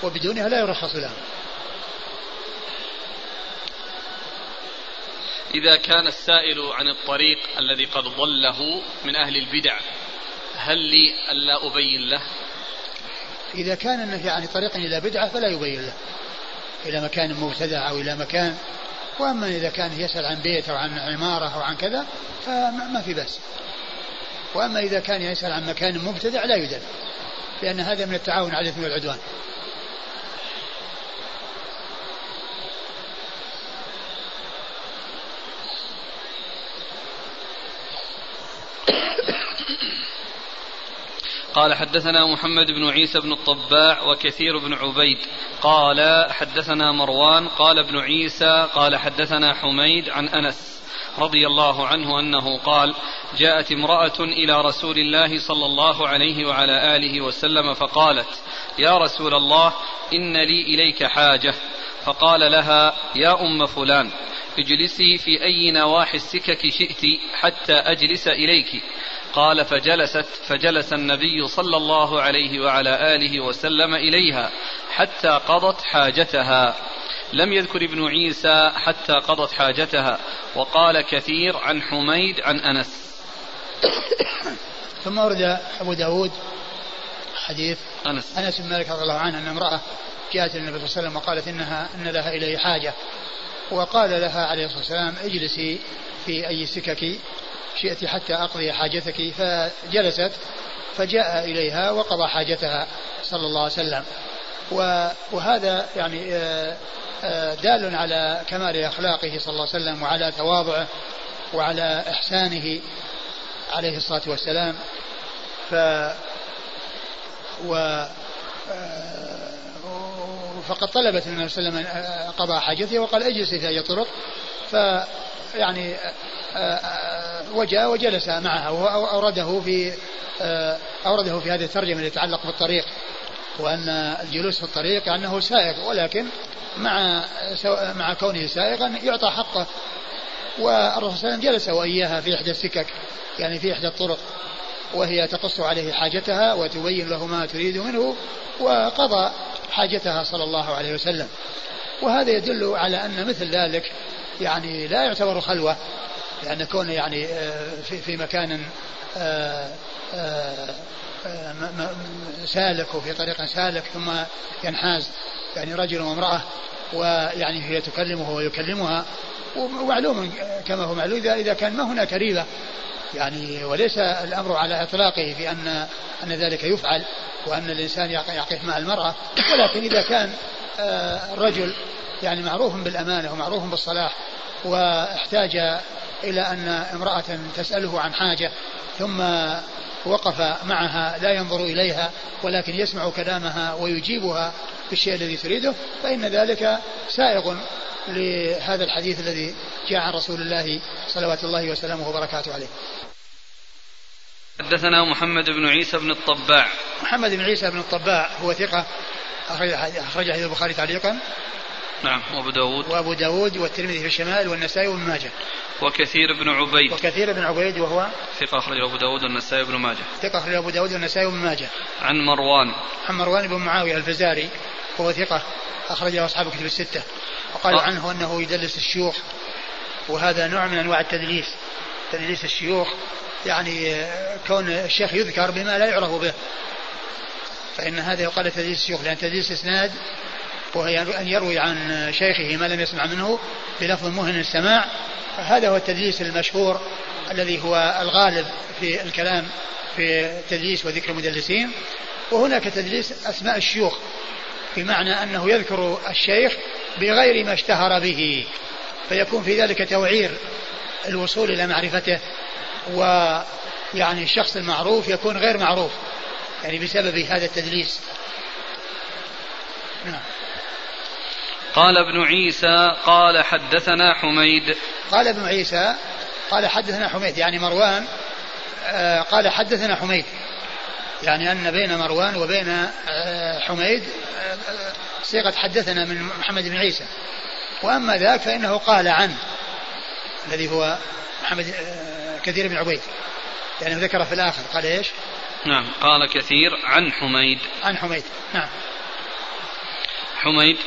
وبدونها لا يرخص لهم. إذا كان السائل عن الطريق الذي قد ضله من أهل البدع هل لي ألا أبين له؟ إذا كان أنه يعني طريق إلى بدعة فلا يبين له. إلى مكان مبتدع أو إلى مكان. وأما إذا كان يسأل عن بيت أو عن عمارة أو عن كذا فما في بأس. وأما إذا كان يسأل عن مكان مبتدع لا يدل. لأن هذا من التعاون على الإثم والعدوان قال حدثنا محمد بن عيسى بن الطباع وكثير بن عبيد قال حدثنا مروان قال ابن عيسى قال حدثنا حميد عن أنس رضي الله عنه أنه قال جاءت امرأة إلى رسول الله صلى الله عليه وعلى آله وسلم فقالت يا رسول الله إن لي إليك حاجة فقال لها يا أم فلان اجلسي في أي نواحي السكك شئت حتى أجلس إليك قال فجلست فجلس النبي صلى الله عليه وعلى آله وسلم إليها حتى قضت حاجتها. لم يذكر ابن عيسى حتى قضت حاجتها. وقال كثير عن حميد عن أنس. ثم ورد أبو داود حديث أنس. أنس بن مالك رضي الله عنه أن امرأة جاءت النبي صلى الله عليه وسلم وقالت إنها إن لها إليه حاجة. وقال لها عليه الصلاة والسلام اجلسي في أي سكك شئت حتى أقضي حاجتك فجلست فجاء إليها وقضى حاجتها صلى الله عليه وسلم. وهذا يعني آه، آه، دال على كمال أخلاقه صلى الله عليه وسلم وعلى تواضعه وعلى إحسانه عليه الصلاة والسلام. ف و آه، فقد طلبت النبي صلى الله عليه وسلم قضاء حاجته وقال اجلسي في اي طرق فيعني وجاء وجلس معها واورده في أورده في هذه الترجمة اللي تتعلق بالطريق وأن الجلوس في الطريق أنه سائق ولكن مع مع كونه سائغا يعطى حقه. والرسول صلى الله عليه وسلم جلس وإياها في إحدى السكك يعني في إحدى الطرق وهي تقص عليه حاجتها وتبين له ما تريد منه وقضى حاجتها صلى الله عليه وسلم. وهذا يدل على أن مثل ذلك يعني لا يعتبر خلوة. لأن كونه يعني آه، في, في مكان آه، آه، سالك وفي طريق سالك ثم ينحاز يعني رجل وامرأة ويعني هي تكلمه ويكلمها ومعلوم كما هو معلوم إذا كان ما هناك ريبة يعني وليس الأمر على إطلاقه في أن أن ذلك يفعل وأن الإنسان يقف مع المرأة ولكن إذا كان الرجل يعني معروف بالأمانة ومعروف بالصلاح واحتاج إلى أن امرأة تسأله عن حاجة ثم وقف معها لا ينظر إليها ولكن يسمع كلامها ويجيبها بالشيء الذي تريده فإن ذلك سائغ لهذا الحديث الذي جاء عن رسول الله صلوات الله وسلامه وبركاته عليه. حدثنا محمد بن عيسى بن الطباع. محمد بن عيسى بن الطباع هو ثقة أخرج حديث البخاري تعليقا. نعم وأبو داود. وأبو داود والترمذي في الشمال والنسائي وابن ماجه. وكثير بن عبيد. وكثير بن عبيد وهو ثقة أخرج أبو داود والنسائي وابن ماجه. ثقة أخرج أبو داود والنسائي وابن ماجه. عن مروان. عن مروان بن معاوية الفزاري وهو ثقة أخرجه أصحاب الكتب الستة. وقالوا عنه أنه يدلس الشيوخ وهذا نوع من أنواع التدليس. تدليس الشيوخ يعني كون الشيخ يذكر بما لا يعرف به. فإن هذا يقال تدليس الشيوخ لأن تدليس إسناد وهي أن يروي عن شيخه ما لم يسمع منه بلفظ مهن السماع هذا هو التدليس المشهور الذي هو الغالب في الكلام في التدليس وذكر المدلسين. وهناك تدليس أسماء الشيوخ بمعنى أنه يذكر الشيخ بغير ما اشتهر به فيكون في ذلك توعير الوصول إلى معرفته ويعني الشخص المعروف يكون غير معروف يعني بسبب هذا التدليس. نعم. قال ابن عيسى قال حدثنا حميد. قال ابن عيسى قال حدثنا حميد يعني مروان آه، قال حدثنا حميد. يعني أن بين مروان وبين آه، حميد آه، صيغة حدثنا من محمد بن عيسى. وأما ذاك فإنه قال عن الذي هو محمد كثير بن عبيد. يعني ذكر في الآخر قال إيش؟ نعم قال كثير عن حميد. عن حميد نعم. حميد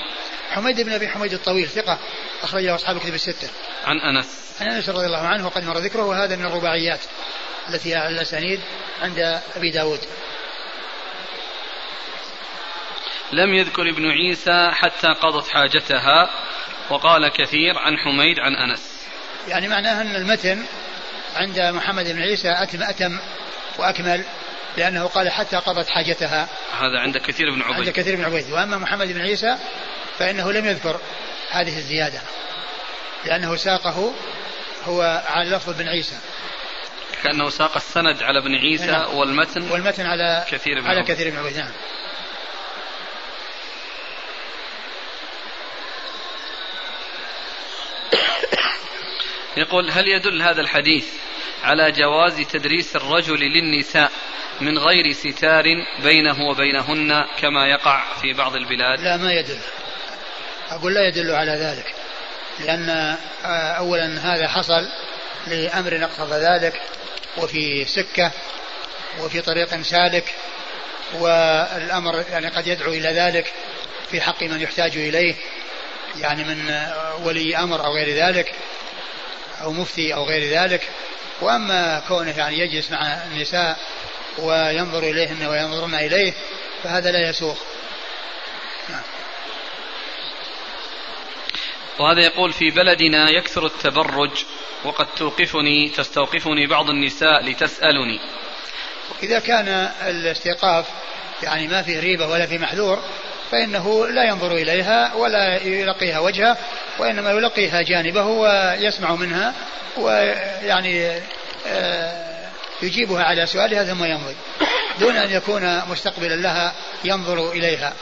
حميد بن أبي حميد الطويل ثقة اخرجه أصحاب الكتب الستة. عن أنس. عن أنس رضي الله عنه وقد مر ذكره وهذا من الرباعيات التي على الأسانيد عند أبي داود. لم يذكر ابن عيسى حتى قضت حاجتها وقال كثير عن حميد عن أنس. يعني معناه أن المتن عند محمد بن عيسى اتم أتم وأكمل لأنه قال حتى قضت حاجتها. هذا عند كثير بن عبيد. عند كثير بن عبيد وأما محمد بن عيسى فإنه لم يذكر هذه الزيادة لأنه ساقه هو على لفظ بن عيسى. كأنه ساق السند على ابن عيسى نعم. والمتن والمتن على كثير بن على كثير بن عبيد نعم. يقول هل يدل هذا الحديث على جواز تدريس الرجل للنساء من غير ستار بينه وبينهن كما يقع في بعض البلاد؟ لا ما يدل. أقول لا يدل على ذلك لأن آه، أولا هذا حصل لأمر اقتضى ذلك وفي سكة وفي طريق سالك والأمر يعني قد يدعو إلى ذلك في حق من يحتاج إليه يعني من ولي أمر أو غير ذلك أو مفتي أو غير ذلك وأما كونه يعني يجلس مع النساء وينظر إليهن وينظرن إليه فهذا لا يسوق نعم. وهذا يقول في بلدنا يكثر التبرج وقد توقفني تستوقفني بعض النساء لتسألني. إذا كان الاستيقاف يعني ما فيه ريبة ولا في محذور فإنه لا ينظر إليها ولا يلقيها وجهه وإنما يلقيها جانبه ويسمع منها ويعني آه، يجيبها على سؤالها ثم يمضي دون أن يكون مستقبلا لها ينظر إليها.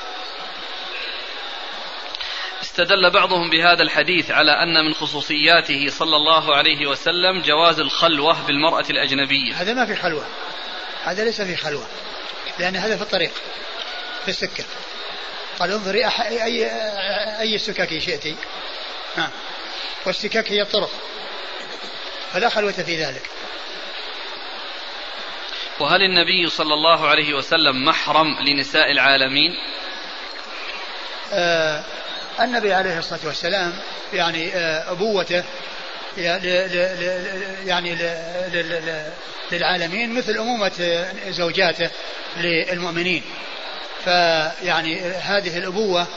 استدل بعضهم بهذا الحديث على أن من خصوصياته صلى الله عليه وسلم جواز الخلوة بالمرأة الأجنبية. هذا ما في خلوة. هذا ليس في خلوة. لأن هذا في الطريق في السكة. قال انظري أي, أي, أي السكك شئت نعم والسكك هي الطرق. فلا خلوة في ذلك. وهل النبي صلى الله عليه وسلم محرم لنساء العالمين؟ آه النبي عليه الصلاة والسلام يعني آه أبوته يعني للعالمين مثل أمومة زوجاته للمؤمنين. فيعني هذه الأبوة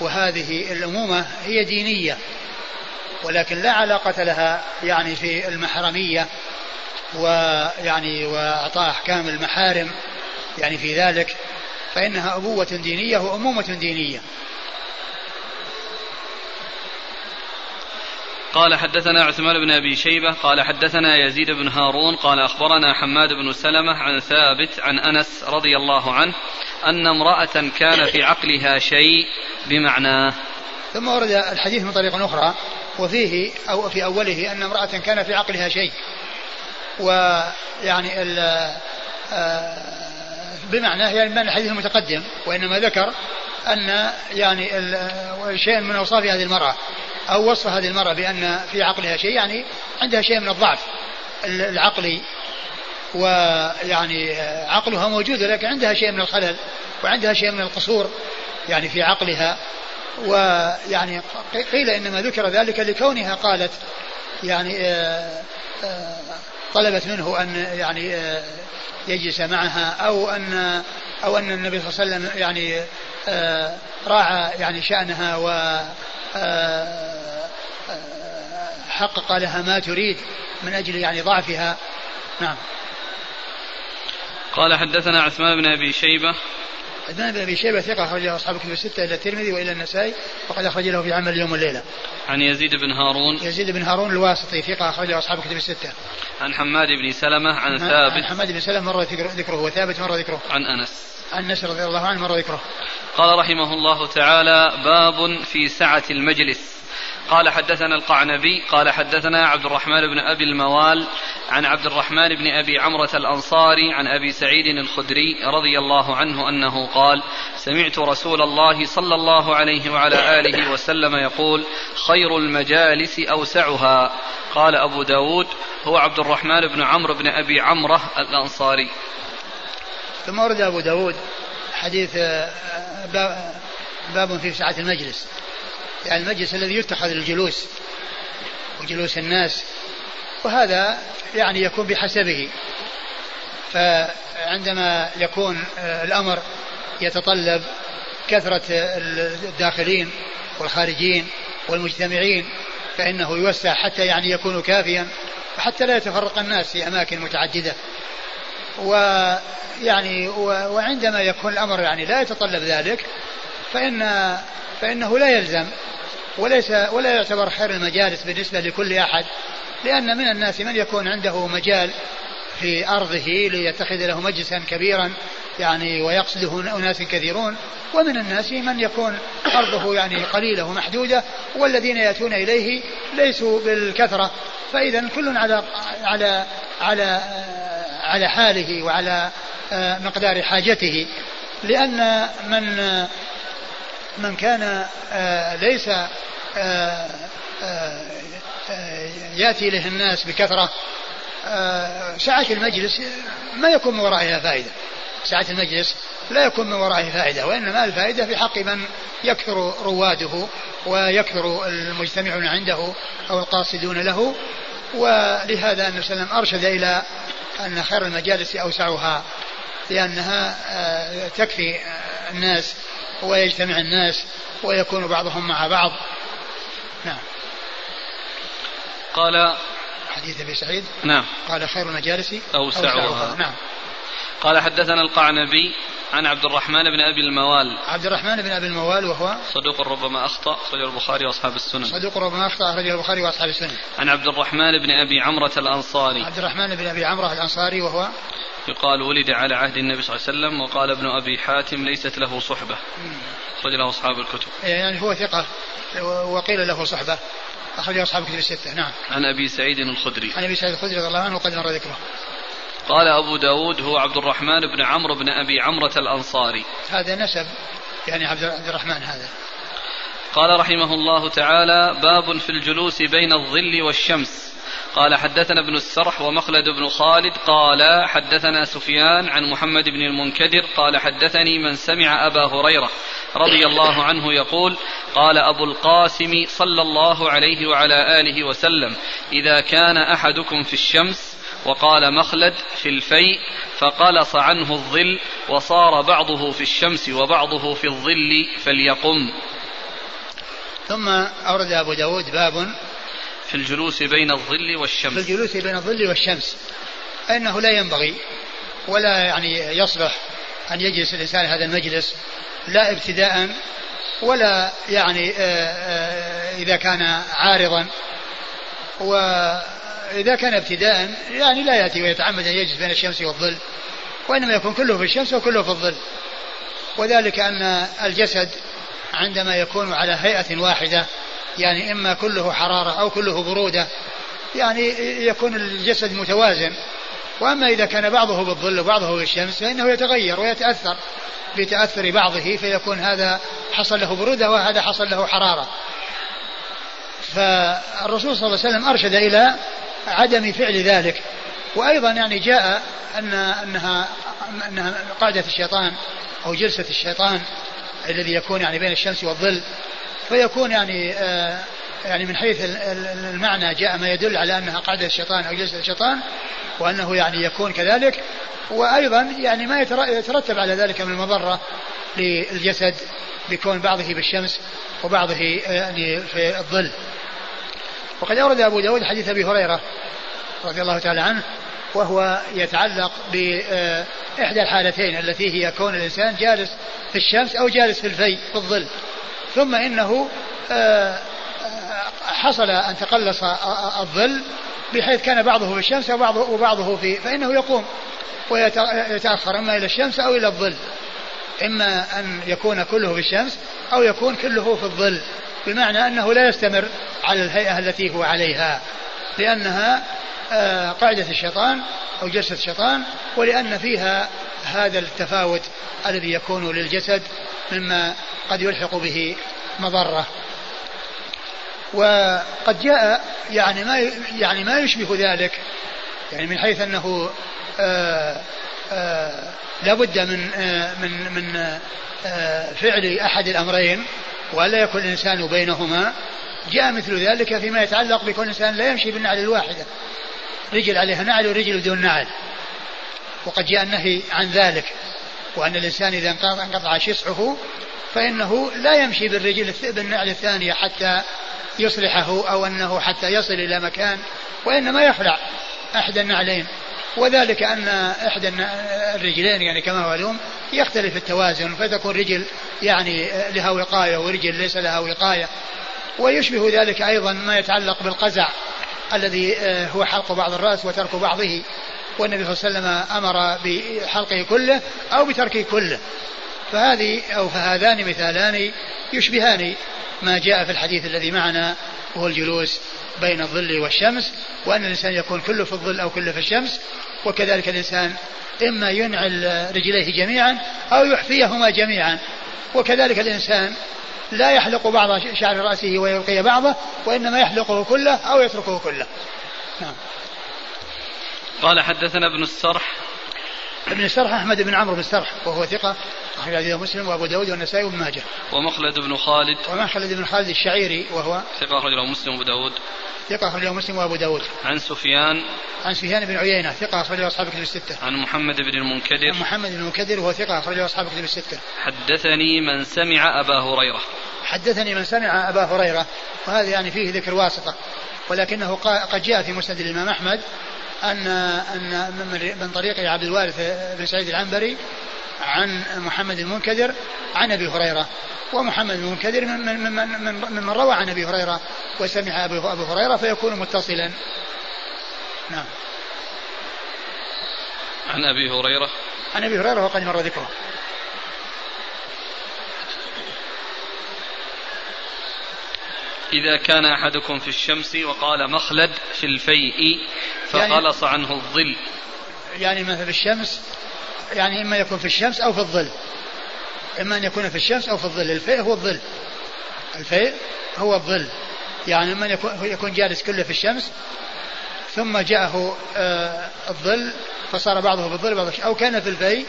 وهذه الأمومة هي دينية ولكن لا علاقة لها يعني في المحرمية ويعني وإعطاء أحكام المحارم يعني في ذلك. فإنها أبوة دينية وأمومة دينية. قال حدثنا عثمان بن أبي شيبة قال حدثنا يزيد بن هارون قال أخبرنا حماد بن سلمة عن ثابت عن أنس رضي الله عنه أن امرأة كان في عقلها شيء بمعناه ثم ورد الحديث من طريق أخرى وفيه أو في أوله أن امرأة كان في عقلها شيء. ويعني آه، بمعنى يعني من الحديث المتقدم وإنما ذكر أن يعني شيء من أوصاف هذه المرأة. أو وصف هذه المرأة بأن في عقلها شيء يعني عندها شيء من الضعف. العقلي ويعني عقلها موجود لكن عندها شيء من الخلل وعندها شيء من القصور يعني في عقلها. ويعني قيل إنما ذكر ذلك لكونها قالت يعني آه، آه، طلبت منه أن يعني آه، يجلس معها أو أن أو أن النبي صلى الله عليه وسلم يعني راعى يعني شأنها و حقق لها ما تريد من أجل يعني ضعفها. نعم. قال حدثنا عثمان بن أبي شيبة عثمان بن أبي شيبة ثقة أخرج له أصحاب كتب الستة إلى الترمذي والى النسائي وقد أخرج له في عمل اليوم والليله. عن يزيد بن هارون يزيد بن هارون الواسطي ثقة أخرج له أصحاب كتب الستة. عن حماد بن سلمة عن ثابت عن حماد بن سلمة مر ذكره وثابت مر ذكره. عن أنس. عن أنس رضي الله عنه مر ذكره. قال رحمه الله تعالى باب في سعة المجلس. قال حدثنا القعنبي قال حدثنا عبد الرحمن بن أبي الموال عن عبد الرحمن بن أبي عمرة الأنصاري عن أبي سعيد الخدري رضي الله عنه أنه قال سمعت رسول الله صلى الله عليه وعلى آله وسلم يقول خير المجالس أوسعها. قال أبو داود هو عبد الرحمن بن عمرو بن أبي عمرة الأنصاري. ثم ورد أبو داود حديث باب في سعة المجلس. يعني المجلس الذي يتخذ للجلوس وجلوس الناس وهذا يعني يكون بحسبه. فعندما يكون آه، الأمر يتطلب كثرة الداخلين والخارجين والمجتمعين فإنه يوسع حتى يعني يكون كافيا حتى لا يتفرق الناس في أماكن متعددة. ويعني وعندما يكون الأمر يعني لا يتطلب ذلك فإن فإنه لا يلزم وليس ولا يعتبر خير المجالس بالنسبة لكل أحد لأن من الناس من يكون عنده مجال في أرضه ليتخذ له مجلسا كبيرا يعني ويقصده أناس كثيرون. ومن الناس من يكون أرضه يعني قليلة ومحدودة والذين يأتون إليه ليسوا بالكثرة. فإذا كل على على على على حاله وعلى مقدار حاجته. لأن من من كان ليس يأتي إليه الناس بكثرة سعة المجلس ما يكون من ورائها فائدة. سعة المجلس لا يكون من ورائه فائدة وإنما الفائدة في حق من يكثر رواده ويكثر المجتمعون عنده أو القاصدون له. ولهذا النبي صلى الله عليه وسلم أرشد إلى أن خير المجالس أوسعها لأنها آه، تكفي الناس ويجتمع الناس ويكون بعضهم مع بعض. نعم. قال حديث أبي سعيد. نعم. قال خير المجالس اوسعها. نعم. قال حدثنا القعنبي عن عبد الرحمن بن أبي الموال. عبد الرحمن بن أبي الموال وهو صدوق ربما أخطأ أخرجه البخاري وأصحاب السنن. صدوق ربما أخطأ أخرجه البخاري وأصحاب السنن. عن عبد الرحمن بن أبي عمرة الأنصاري. عبد الرحمن بن أبي عمرة الأنصاري وهو يقال ولد على عهد النبي صلى الله عليه وسلم وقال ابن أبي حاتم ليست له صحبة. أخرج له أصحاب الكتب. يعني هو ثقة وقيل له صحبة. أخرجه أصحاب الكتب الستة نعم. عن أبي سعيد الخدري. عن أبي سعيد الخدري رضي الله عنه وقد مر ذكره. قال أبو داود هو عبد الرحمن بن عمرو بن أبي عمرة الأنصاري. هذا نسب يعني عبد الرحمن هذا. قال رحمه الله تعالى باب في الجلوس بين الظل والشمس. قال حدثنا ابن السرح ومخلد بن خالد قال حدثنا سفيان عن محمد بن المنكدر قال حدثني من سمع أبا هريرة رضي الله عنه يقول قال أبو القاسم صلى الله عليه وعلى آله وسلم إذا كان أحدكم في الشمس وقال مخلد في الفيء فقلص عنه الظل وصار بعضه في الشمس وبعضه في الظل فليقم. ثم أورد أبو داود باب في الجلوس بين الظل والشمس. في الجلوس بين الظل والشمس. أنه لا ينبغي ولا يعني يصلح أن يجلس الإنسان هذا المجلس لا ابتداء ولا يعني آه، آه، إذا كان عارضا. وإذا كان ابتداء يعني لا يأتي ويتعمد أن يجلس بين الشمس والظل وإنما يكون كله في الشمس وكله في الظل. وذلك أن الجسد عندما يكون على هيئة واحدة يعني إما كله حرارة أو كله برودة يعني يكون الجسد متوازن. وأما إذا كان بعضه بالظل وبعضه بالشمس فإنه يتغير ويتأثر بتأثر بعضه فيكون هذا حصل له برودة وهذا حصل له حرارة. فالرسول صلى الله عليه وسلم أرشد إلى عدم فعل ذلك. وأيضا يعني جاء أن أنها أنها قاعدة الشيطان أو جلسة الشيطان الذي يكون يعني بين الشمس والظل فيكون يعني آه يعني من حيث المعنى جاء ما يدل على أنها قاعدة الشيطان أو جلسة الشيطان وأنه يعني يكون كذلك. وأيضا يعني ما يترتب على ذلك من المضرة للجسد بكون بعضه بالشمس وبعضه يعني في الظل. وقد أورد أبو داود حديث أبي هريرة رضي الله تعالى عنه وهو يتعلق بإحدى الحالتين التي هي كون الإنسان جالس في الشمس أو جالس في الفي في الظل. ثم إنه آه، حصل أن تقلص الظل بحيث كان بعضه في الشمس وبعضه, وبعضه في فإنه يقوم ويتأخر إما إلى الشمس أو إلى الظل. إما أن يكون كله في الشمس أو يكون كله في الظل بمعنى أنه لا يستمر على الهيئة التي هو عليها لأنها آه، قاعدة الشيطان أو جلسة الشيطان ولأن فيها هذا التفاوت الذي يكون للجسد مما قد يلحق به مضرة. وقد جاء يعني ما يعني ما يشبه ذلك يعني من حيث أنه آآ آآ لابد من من من فعل أحد الأمرين وألا يكون الإنسان بينهما. جاء مثل ذلك فيما يتعلق بكون الإنسان لا يمشي بالنعل الواحدة. رجل عليها نعل ورجل بدون نعل. وقد جاء النهي عن ذلك وأن الإنسان إذا انقطع شسعه فإنه لا يمشي بالرجل بالنعل الثانية حتى يصلحه أو أنه حتى يصل إلى مكان وإنما يخلع إحدى النعلين. وذلك أن إحدى الرجلين يعني كما اليوم يختلف التوازن. فتكون رجل يعني لها وقاية ورجل ليس لها وقاية. ويشبه ذلك أيضا ما يتعلق بالقزع الذي آه، هو حلق بعض الرأس وترك بعضه. والنبي صلى الله عليه وسلم أمر بحلقه كله أو بتركه كله. فهذه أو فهذان مثالان يشبهان ما جاء في الحديث الذي معنا وهو الجلوس بين الظل والشمس وأن الإنسان يكون كله في الظل أو كله في الشمس وكذلك الإنسان إما ينعل رجليه جميعا أو يحفيهما جميعا. وكذلك الإنسان لا يحلق بعض شعر رأسه ويلقي بعضه وإنما يحلقه كله أو يتركه كله. نعم. قال حدثنا ابن السرح. ابن السرح أحمد بن عمرو بن السرح وهو ثقة. أخرج حديث مسلم وأبو داود والنسائي وابن ماجه. ومخلد بن خالد. ومخلد بن خالد الشعيري وهو ثقة اخرجه مسلم وأبو داود. ثقة اخرجه مسلم وأبو داود. عن سفيان. عن سفيان بن عيينة ثقة اخرجه أصحاب كتب الستة. عن محمد بن المنكدر. عن محمد بن المنكدر وهو ثقة اخرجه أصحاب كتب الستة. حدثني من سمع أبا هريرة. حدثني من سمع أبا هريرة وهذا يعني فيه ذكر واسطة ولكنه قد جاء في مسند الإمام أحمد أن أن من طريق عبد الوارث بن سعيد العنبري عن محمد المنكدر عن أبي هريرة ومحمد المنكدر من من من, من, من روى عن أبي هريرة وسمع أبي هريرة فيكون متصلا. نعم. عن أبي هريرة. عن أبي هريرة وقد مر ذكره. إذا كان أحدكم في الشمس وقال مخلد في الفيء فخلص يعني عنه الظل. يعني مثل في الشمس يعني إما يكون في الشمس أو في الظل. إما أن يكون في الشمس أو في الظل. الفيء هو الظل. الفيء هو الظل. يعني إما أن يكون, جالس كله في الشمس ثم جاءه آه الظل فصار بعضه بالظل بعضه أو كان في الفيء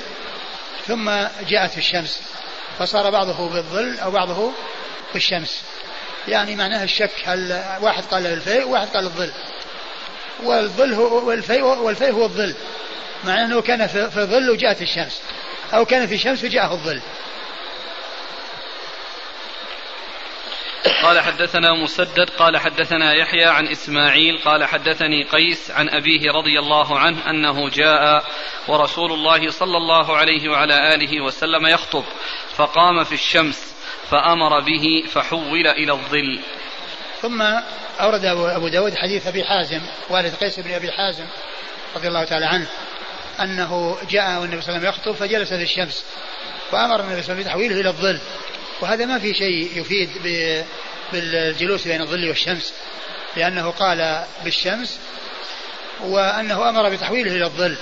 ثم جاءت في الشمس فصار بعضه بالظل أو بعضه في الشمس. يعني معناها الشك هل واحد قال الفيء وواحد قال الظل. والظل هو والفيء والفيء هو الظل. مع أنه كان في ظل وجاءت الشمس. أو كان في شمس وجاءه الظل. قال حدثنا مسدد قال حدثنا يحيى عن إسماعيل قال حدثني قيس عن أبيه رضي الله عنه أنه جاء ورسول الله صلى الله عليه وعلى آله وسلم يخطب فقام في الشمس فأمر به فحول إلى الظل. ثم أورد أبو داود حديث أبي حازم والد قيس بن أبي حازم رضي الله تعالى عنه. أنه جاء والنبي صلى الله عليه وسلم يخطب فجلس في الشمس فأمر النبي صلى الله عليه وسلم بتحويله إلى الظل. وهذا ما في شيء يفيد بالجلوس بين الظل والشمس لأنه قال بالشمس وأنه أمر بتحويله إلى الظل.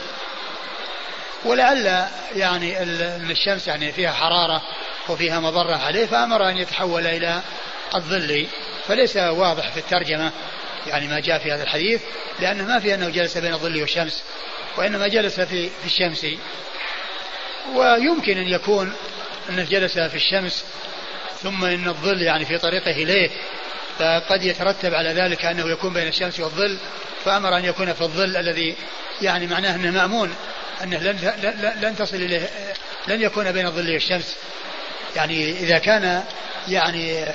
ولعل يعني الشمس يعني فيها حرارة وفيها مضرة عليه فأمر أن يتحول إلى الظل. فليس واضح في الترجمة يعني ما جاء في هذا الحديث لأنه ما في أنه جلس بين الظل والشمس. وإنما جلس في, في الشمس. ويمكن أن يكون أنه جلس في الشمس ثم أن الظل يعني في طريقه إليه فقد يترتب على ذلك أنه يكون بين الشمس والظل فأمر أن يكون في الظل الذي يعني معناه أنه مأمون أنه لن, لن تصل إليه لن يكون بين الظل والشمس. يعني إذا كان يعني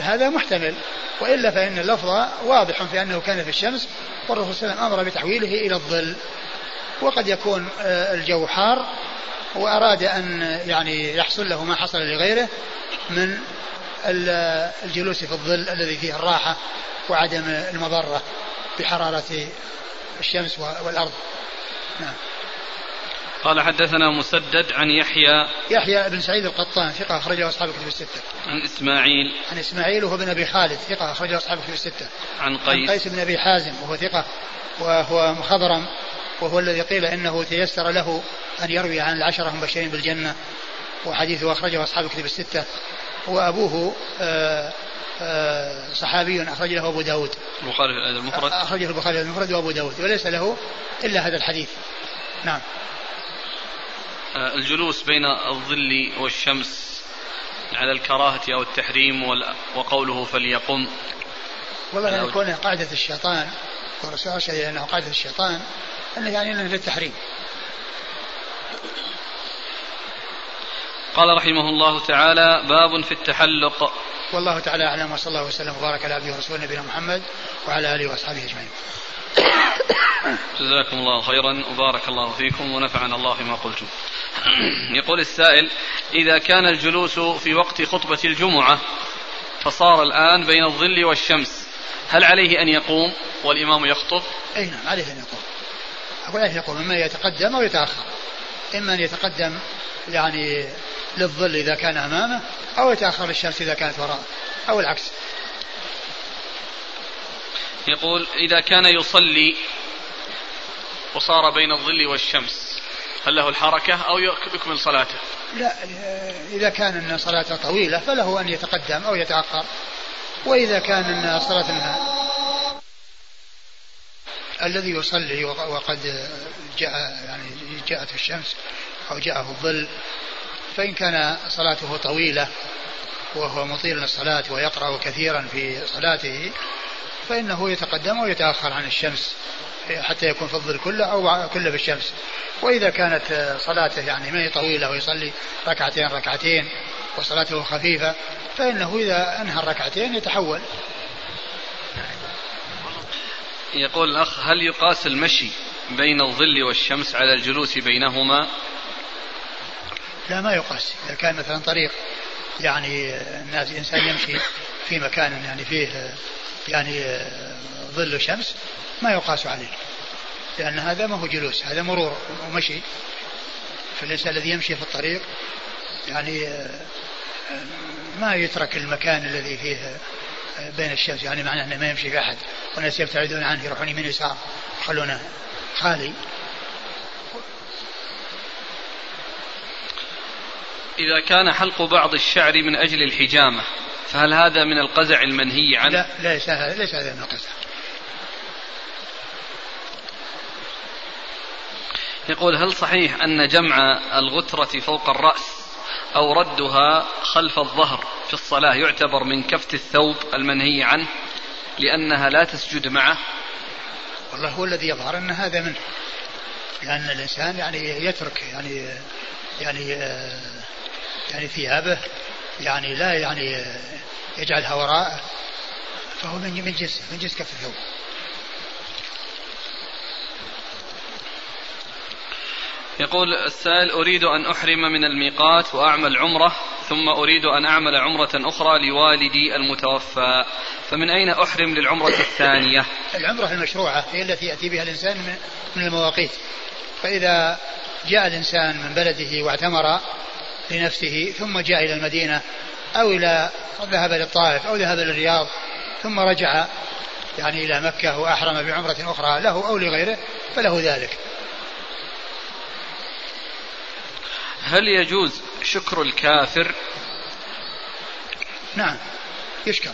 هذا محتمل. وإلا فإن اللفظ واضح في أنه كان في الشمس والرسول صلى الله عليه وسلم أمر بتحويله إلى الظل. وقد يكون آه، الجو حار وأراد أن يعني يحصل له ما حصل لغيره من الجلوس في الظل الذي فيه الراحة وعدم المضرة بحرارة الشمس والأرض. نعم. قال حدثنا مسدد عن يحيى يحيى بن سعيد القطان ثقة أخرجه أصحاب الكتب الستة. عن إسماعيل. عن إسماعيل وهو بن أبي خالد ثقة أخرجه أصحاب الكتب الستة. عن قيس عن قيس. بن أبي حازم وهو ثقة وهو مخضرم وهو الذي قيل إنه تيسر له أن يروي عن العشرة المبشرين بالجنة. وحديثه أخرجه أصحاب الكتب الستة. وأبوه آآ آآ صحابي أخرج له أبو داود. البخاري في الأدب المفرد. أخرجه البخاري في المفرد وأبو داود وليس له إلا هذا الحديث. نعم. الجلوس بين الظل والشمس على الكراهة أو التحريم وقوله فليقم. والله يعني كونه قاعدة الشيطان والرسول أرشد إلى أنه قاعدة الشيطان أنه يعني أنه للتحريم قال رحمه الله تعالى باب في التحلق. والله تعالى أعلم وصلى الله وسلم وبارك على عبده ورسوله نبينا محمد وعلى آله وأصحابه أجمعين. جزاكم الله خيرا. وبارك الله فيكم ونفعنا الله بما قلتم. يقول السائل إذا كان الجلوس في وقت خطبة الجمعة فصار الآن بين الظل والشمس هل عليه أن يقوم؟ والإمام يخطب. أي نعم عليه أن يقوم. أقول أيش يقول إما يتقدم أو يتأخر. إما أن يتقدم يعني للظل إذا كان أمامه أو يتأخر للشمس إذا كانت وراءه أو العكس. يقول إذا كان يصلي وصار بين الظل والشمس هل له الحركة أو يكمل صلاته؟ لا إذا كان أن صلاته طويلة فله أن يتقدم أو يتأخر وإذا كان أن صلاة الذي يصلي وقد جاء يعني جاءت الشمس أو جاءه الظل فإن كان صلاته طويلة وهو مطيل الصلاة ويقرأ كثيرا في صلاته فإنه يتقدم ويتأخر عن الشمس حتى يكون في الظل كله أو كله في الشمس. وإذا كانت صلاته يعني ما هي طويلة ويصلي ركعتين ركعتين وصلاته خفيفة فإنه إذا أنهى الركعتين يتحول. يقول الأخ هل يقاس المشي بين الظل والشمس على الجلوس بينهما؟ لا ما يقاس. إذا كان مثلا طريق يعني الناس إنسان يمشي في مكان يعني فيه يعني ظل شمس ما يقاس عليه لأن هذا ما هو جلوس هذا مرور ومشي. فالإنسان الذي يمشي في الطريق يعني ما يترك المكان الذي فيه بين الشمس يعني معناه أنه ما يمشي في أحد. والناس يبتعدون عنه يروحون يمين يسار يخلونه خالي. إذا كان حلق بعض الشعر من أجل الحجامة فهل هذا من القزع المنهي عنه؟ لا ليس هذا ليس هذا من القزع. يقول هل صحيح أن جمع الغترة فوق الرأس أو ردها خلف الظهر في الصلاة يعتبر من كفت الثوب المنهي عنه لأنها لا تسجد معه والله هو الذي يظهر أن هذا منه لأن الإنسان يعني يترك يعني يعني يعني ثيابه يعني لا يعني يجعلها وراءه فهو من من جنس من جنس كف الثوب يقول السائل أريد أن أحرم من الميقات وأعمل عمرة ثم أريد أن أعمل عمرة أخرى لوالدي المتوفى. فمن أين أحرم للعمرة الثانية؟ العمرة المشروعة هي التي يأتي بها الإنسان من المواقيت. فإذا جاء الإنسان من بلده واعتمر لنفسه ثم جاء إلى المدينة أو إلى ذهب للطائف أو ذهب للرياض ثم رجع يعني إلى مكة وأحرم بعمرة أخرى له أو لغيره فله ذلك. هل يجوز شكر الكافر؟ نعم يشكر.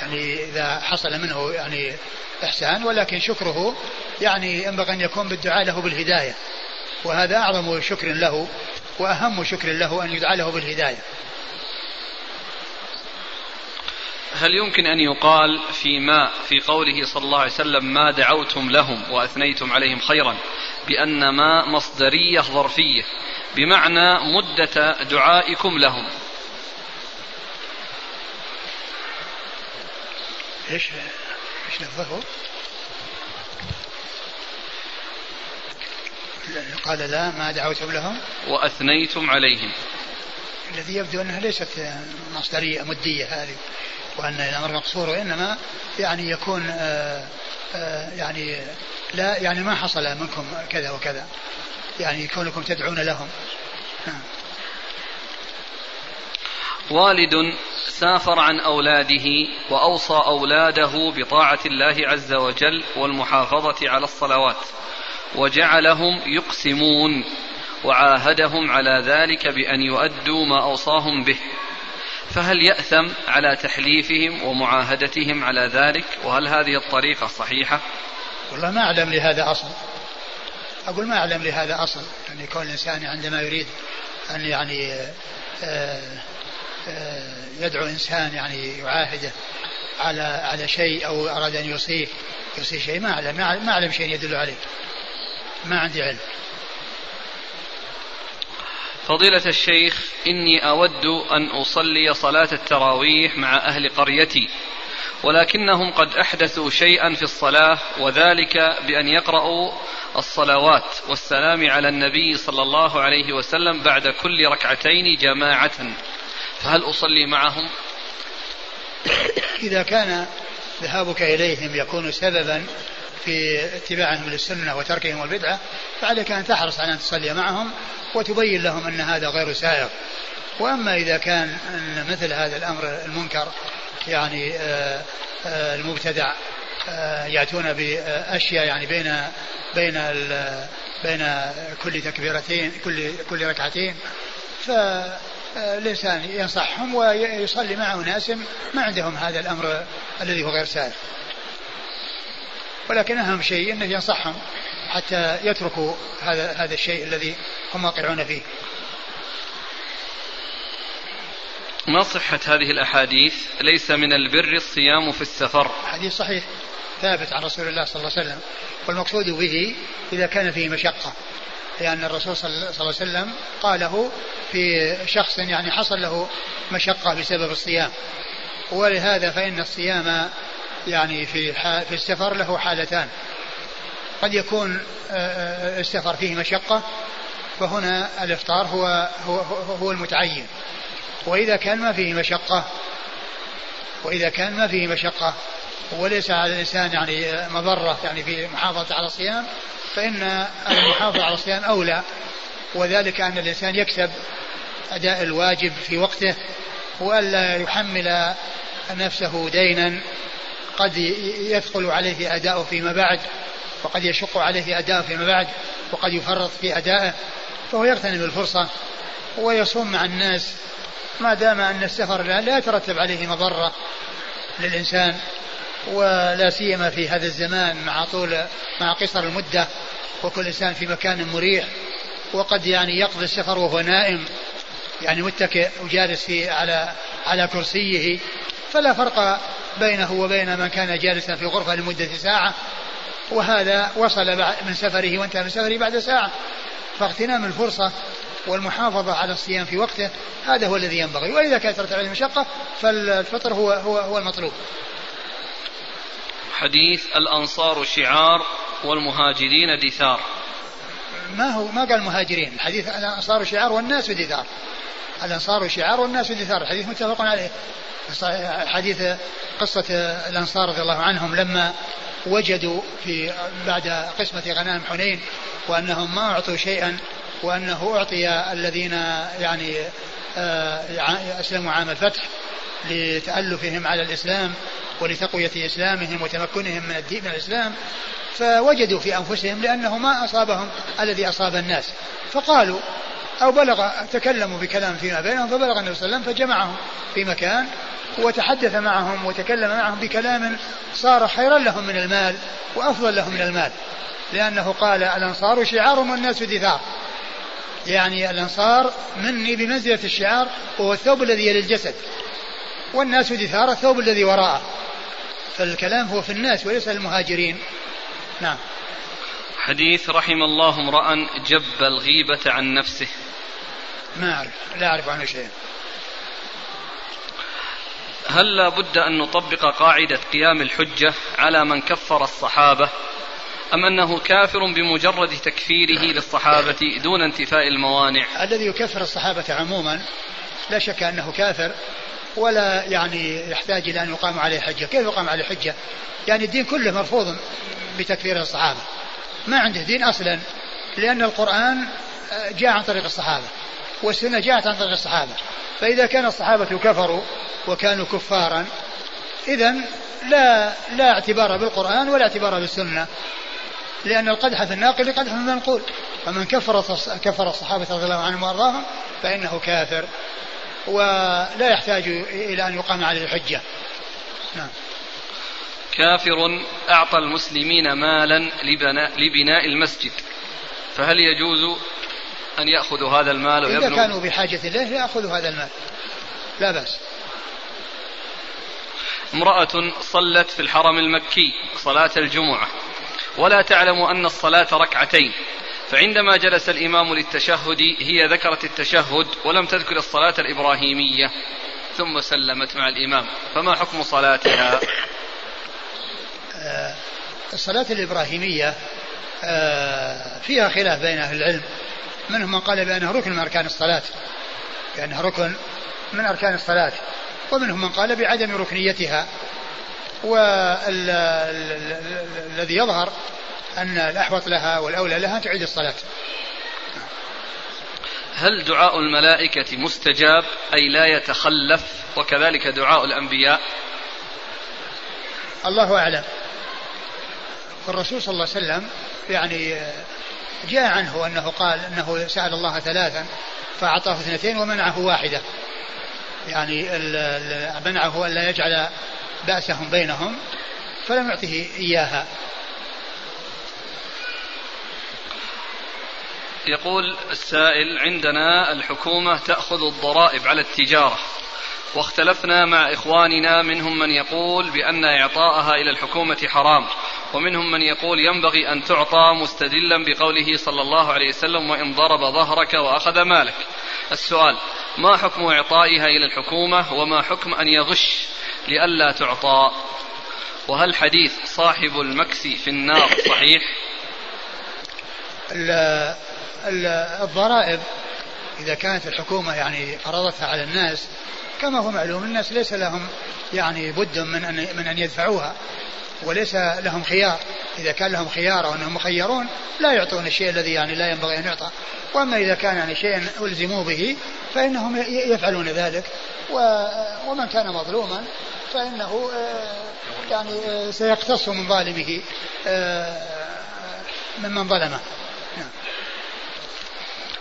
يعني إذا حصل منه يعني إحسان ولكن شكره يعني ينبغي أن يكون بالدعاء له بالهداية وهذا أعظم شكر له وأهم شكر له أن يدعى له بالهداية هل يمكن أن يقال فيما في قوله صلى الله عليه وسلم ما دعوتم لهم وأثنيتم عليهم خيرا بأن ما مصدرية ظرفية بمعنى مدة دعائكم لهم إيش إيش لفظه؟ قال لا ما دعوتم لهم. وأثنيتم عليهم. الذي يبدو أنها ليست مصدرية مدية هذه وأن الأمر مقصور وإنما يعني يكون آآ آآ يعني لا يعني ما حصل منكم كذا وكذا. يعني كونكم تدعون لهم. نعم. والد سافر عن أولاده وأوصى أولاده بطاعة الله عز وجل والمحافظة على الصلوات. وجعلهم يقسمون وعاهدهم على ذلك بأن يؤدوا ما أوصاهم به. فهل يأثم على تحليفهم ومعاهدتهم على ذلك؟ وهل هذه الطريقة صحيحة؟ والله ما أعلم لهذا أصل. أقول ما أعلم لهذا أصل. يعني كون الإنسان عندما يريد أن يعني آه، آه، يدعو إنسان يعني يعاهده على على شيء أو أراد أن يوصيه يوصي شيء ما أعلم ما أعلم شيء يدل عليه. ما عندي علم فضيلة الشيخ إني أود أن أصلي صلاة التراويح مع أهل قريتي ولكنهم قد أحدثوا شيئا في الصلاة وذلك بأن يقرأوا الصلوات والسلام على النبي صلى الله عليه وسلم بعد كل ركعتين جماعة فهل أصلي معهم؟ إذا كان ذهابك إليهم يكون سببا في اتباعهم للسنة وتركهم البدعة فعليك أن تحرص على أن تصلي معهم وتبين لهم أن هذا غير سائغ وأما إذا كان أن مثل هذا الأمر المنكر يعني آه، آه، المبتدع آه، يأتون بأشياء يعني بين بين بين كل تكبيرتين كل كل ركعتين فالإنسان ينصحهم ويصلي مع أناس ما عندهم هذا الأمر الذي هو غير سائر ولكن أهم شيء أنه ينصحهم حتى يتركوا هذا هذا الشيء الذي هم واقعون فيه. ما صحة هذه الأحاديث؟ ليس من البر الصيام في السفر. حديث صحيح ثابت عن رسول الله صلى الله عليه وسلم. والمقصود به إذا كان فيه مشقة. لأن الرسول صلى الله عليه وسلم قاله في شخص يعني حصل له مشقة بسبب الصيام. ولهذا فإن الصيام يعني في في السفر له حالتان. قد يكون آه، آه، السفر فيه مشقة فهنا الإفطار هو هو هو المتعين. وإذا كان ما فيه مشقة وإذا كان ما فيه مشقة وليس على الإنسان يعني مضرة يعني في محافظة على الصيام فإن المحافظة على الصيام أولى. وذلك أن الإنسان يكسب أداء الواجب في وقته وألا يحمل نفسه دينا قد يثقل عليه أداؤه فيما بعد وقد يشق عليه أداؤه فيما بعد وقد يفرط في أدائه فهو يغتنم الفرصة ويصوم مع الناس. ما دام أن السفر لا يترتب عليه مضرة للإنسان ولا سيما في هذا الزمان مع طول مع قصر المدة وكل إنسان في مكان مريح وقد يعني يقضي السفر وهو نائم. يعني متكئ وجالس في على على كرسيه فلا فرق بينه وبين من كان جالسا في غرفة لمدة ساعة. وهذا وصل من سفره وانتهى من سفره بعد ساعة. فاغتنام الفرصة والمحافظة على الصيام في وقته. هذا هو الذي ينبغي. وإذا كثرت عليه المشقة فالفطر هو هو هو المطلوب. حديث الأنصار شعار والمهاجرين دثار. ما هو ما قال مهاجرين؟ حديث الأنصار شعار والناس دثار. الأنصار شعار والناس دثار الحديث متفق عليه. حديث قصة الأنصار رضي الله عنهم لما وجدوا في بعد قسمة غنائم حنين وأنهم ما أعطوا شيئا وأنه أعطي الذين يعني آه، أسلموا عام الفتح لتألفهم على الإسلام ولتقوية إسلامهم وتمكنهم من الدين من الإسلام. فوجدوا في أنفسهم لأنه ما أصابهم الذي أصاب الناس. فقالوا أو بلغ تكلموا بكلام فيما بينهم فبلغ النبي صلى الله عليه وسلم فجمعهم في مكان وتحدث معهم وتكلم معهم بكلام صار خيرا لهم من المال وأفضل لهم من المال. لأنه قال الأنصار شعار والناس دثار. يعني الأنصار مني بمنزلة الشعار وهو الثوب الذي يلي الجسد والناس دثار الثوب الذي وراءه. فالكلام هو في الناس وليس المهاجرين. نعم. حديث رحم الله امرأ جب الغيبة عن نفسه. ما أعرف لا أعرف عنه شيئا. هل لا بد أن نطبق قاعدة قيام الحجة على من كفر الصحابة أم أنه كافر بمجرد تكفيره للصحابة دون انتفاء الموانع؟ الذي يكفر الصحابة عموما لا شك أنه كافر ولا يعني يحتاج إلى أن يقام عليه حجة. كيف يقام عليه حجة؟ يعني الدين كله مرفوض بتكفير الصحابة. ما عنده دين أصلا لأن القرآن جاء عن طريق الصحابة. والسنة جاءت عن طريق الصحابة. فإذا كان الصحابة كفروا وكانوا كفارا إذا لا لا اعتبار بالقرآن ولا اعتبار بالسنة لأن القدح في الناقل قدح في المنقول فمن كفر كفر الصحابة رضي الله عنهم وأرضاهم فإنه كافر ولا يحتاج إلى أن يقام عليه الحجة نعم. كافر أعطى المسلمين مالا لبناء المسجد. فهل يجوز أن يأخذوا هذا المال ويبنوا. إذا كانوا بحاجة إليه يأخذوا هذا المال. لا بأس. امرأة صلت في الحرم المكي صلاة الجمعة. ولا تعلم أن الصلاة ركعتين. فعندما جلس الإمام للتشهد هي ذكرت التشهد ولم تذكر الصلاة الإبراهيمية. ثم سلمت مع الإمام. فما حكم صلاتها؟ آه، الصلاة الإبراهيمية آه، فيها خلاف بين أهل العلم. منهم من قال بأنها ركن من أركان الصلاة. بأنها ركن من أركان الصلاة. ومنهم من قال بعدم ركنيتها. والذي يظهر أن الأحوط لها والأولى لها أن تعيد الصلاة. هل دعاء الملائكة مستجاب؟ أي لا يتخلف؟ وكذلك دعاء الأنبياء؟ الله أعلم. والرسول صلى الله عليه وسلم يعني جاء عنه أنه قال أنه سأل الله ثلاثا فأعطاه اثنتين ومنعه واحدة. يعني منعه أن لا يجعل بأسهم بينهم فلم يعطه إياها. يقول السائل عندنا الحكومة تأخذ الضرائب على التجارة واختلفنا مع إخواننا منهم من يقول بأن إعطاءها إلى الحكومة حرام ومنهم من يقول ينبغي أن تعطى مستدلا بقوله صلى الله عليه وسلم وإن ضرب ظهرك وأخذ مالك. السؤال ما حكم إعطائها إلى الحكومة وما حكم أن يغش لئلا تعطى؟ وهل حديث صاحب المكس في النار صحيح؟ الضرائب إذا كانت الحكومة يعني فرضتها على الناس كما هو معلوم الناس ليس لهم يعني بد من أن من أن يدفعوها. وليس لهم خيار. إذا كان لهم خيار أو أنهم مخيرون لا يعطون الشيء الذي يعني لا ينبغي أن يعطى. وأما إذا كان يعني شيء ألزموا به فإنهم يفعلون ذلك. ومن كان مظلوما فإنه آه، يعني آه، سيقتص من ظالمه آه، ممن ظلمه. نعم.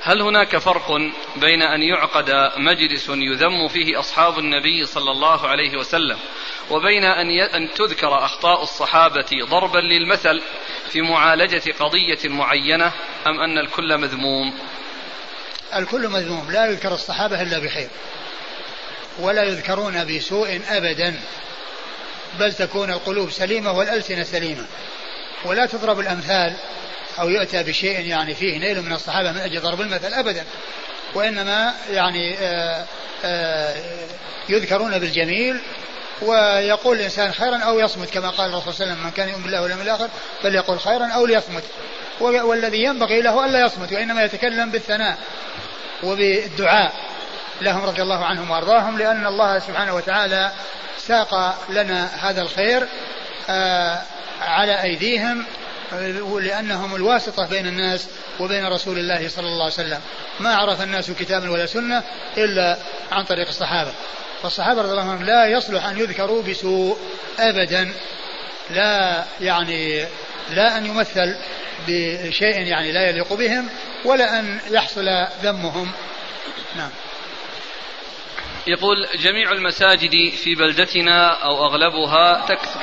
هل هناك فرق بين أن يعقد مجلس يذم فيه أصحاب النبي صلى الله عليه وسلم وبين أن أن تذكر أخطاء الصحابة ضربا للمثل في معالجة قضية معينة أم أن الكل مذموم؟ الكل مذموم لا يذكر الصحابة إلا بخير ولا يذكرون بسوء أبدا بل تكون القلوب سليمة والألسنة سليمة ولا تضرب الأمثال أو يؤتى بشيء يعني فيه نيل من الصحابة من أجل ضرب المثل أبدا وإنما يعني آآ آآ يذكرون بالجميل ويقول الإنسان خيرا أو يصمت كما قال الرسول صلى الله عليه وسلم من كان يؤمن بالله واليوم الآخر فليقول خيرا أو ليصمت. والذي ينبغي له ألا يصمت وإنما يتكلم بالثناء وبالدعاء لهم رضي الله عنهم وأرضاهم لأن الله سبحانه وتعالى ساق لنا هذا الخير على أيديهم لأنهم الواسطة بين الناس وبين رسول الله صلى الله عليه وسلم. ما عرف الناس كتابا ولا سنة إلا عن طريق الصحابة. فالصحابة رضي الله عنهم لا يصلح أن يذكروا بسوء أبدا لا يعني لا أن يمثل بشيء يعني لا يليق بهم ولا أن يحصل ذمهم. نعم. يقول جميع المساجد في بلدتنا أو أغلبها تكثر.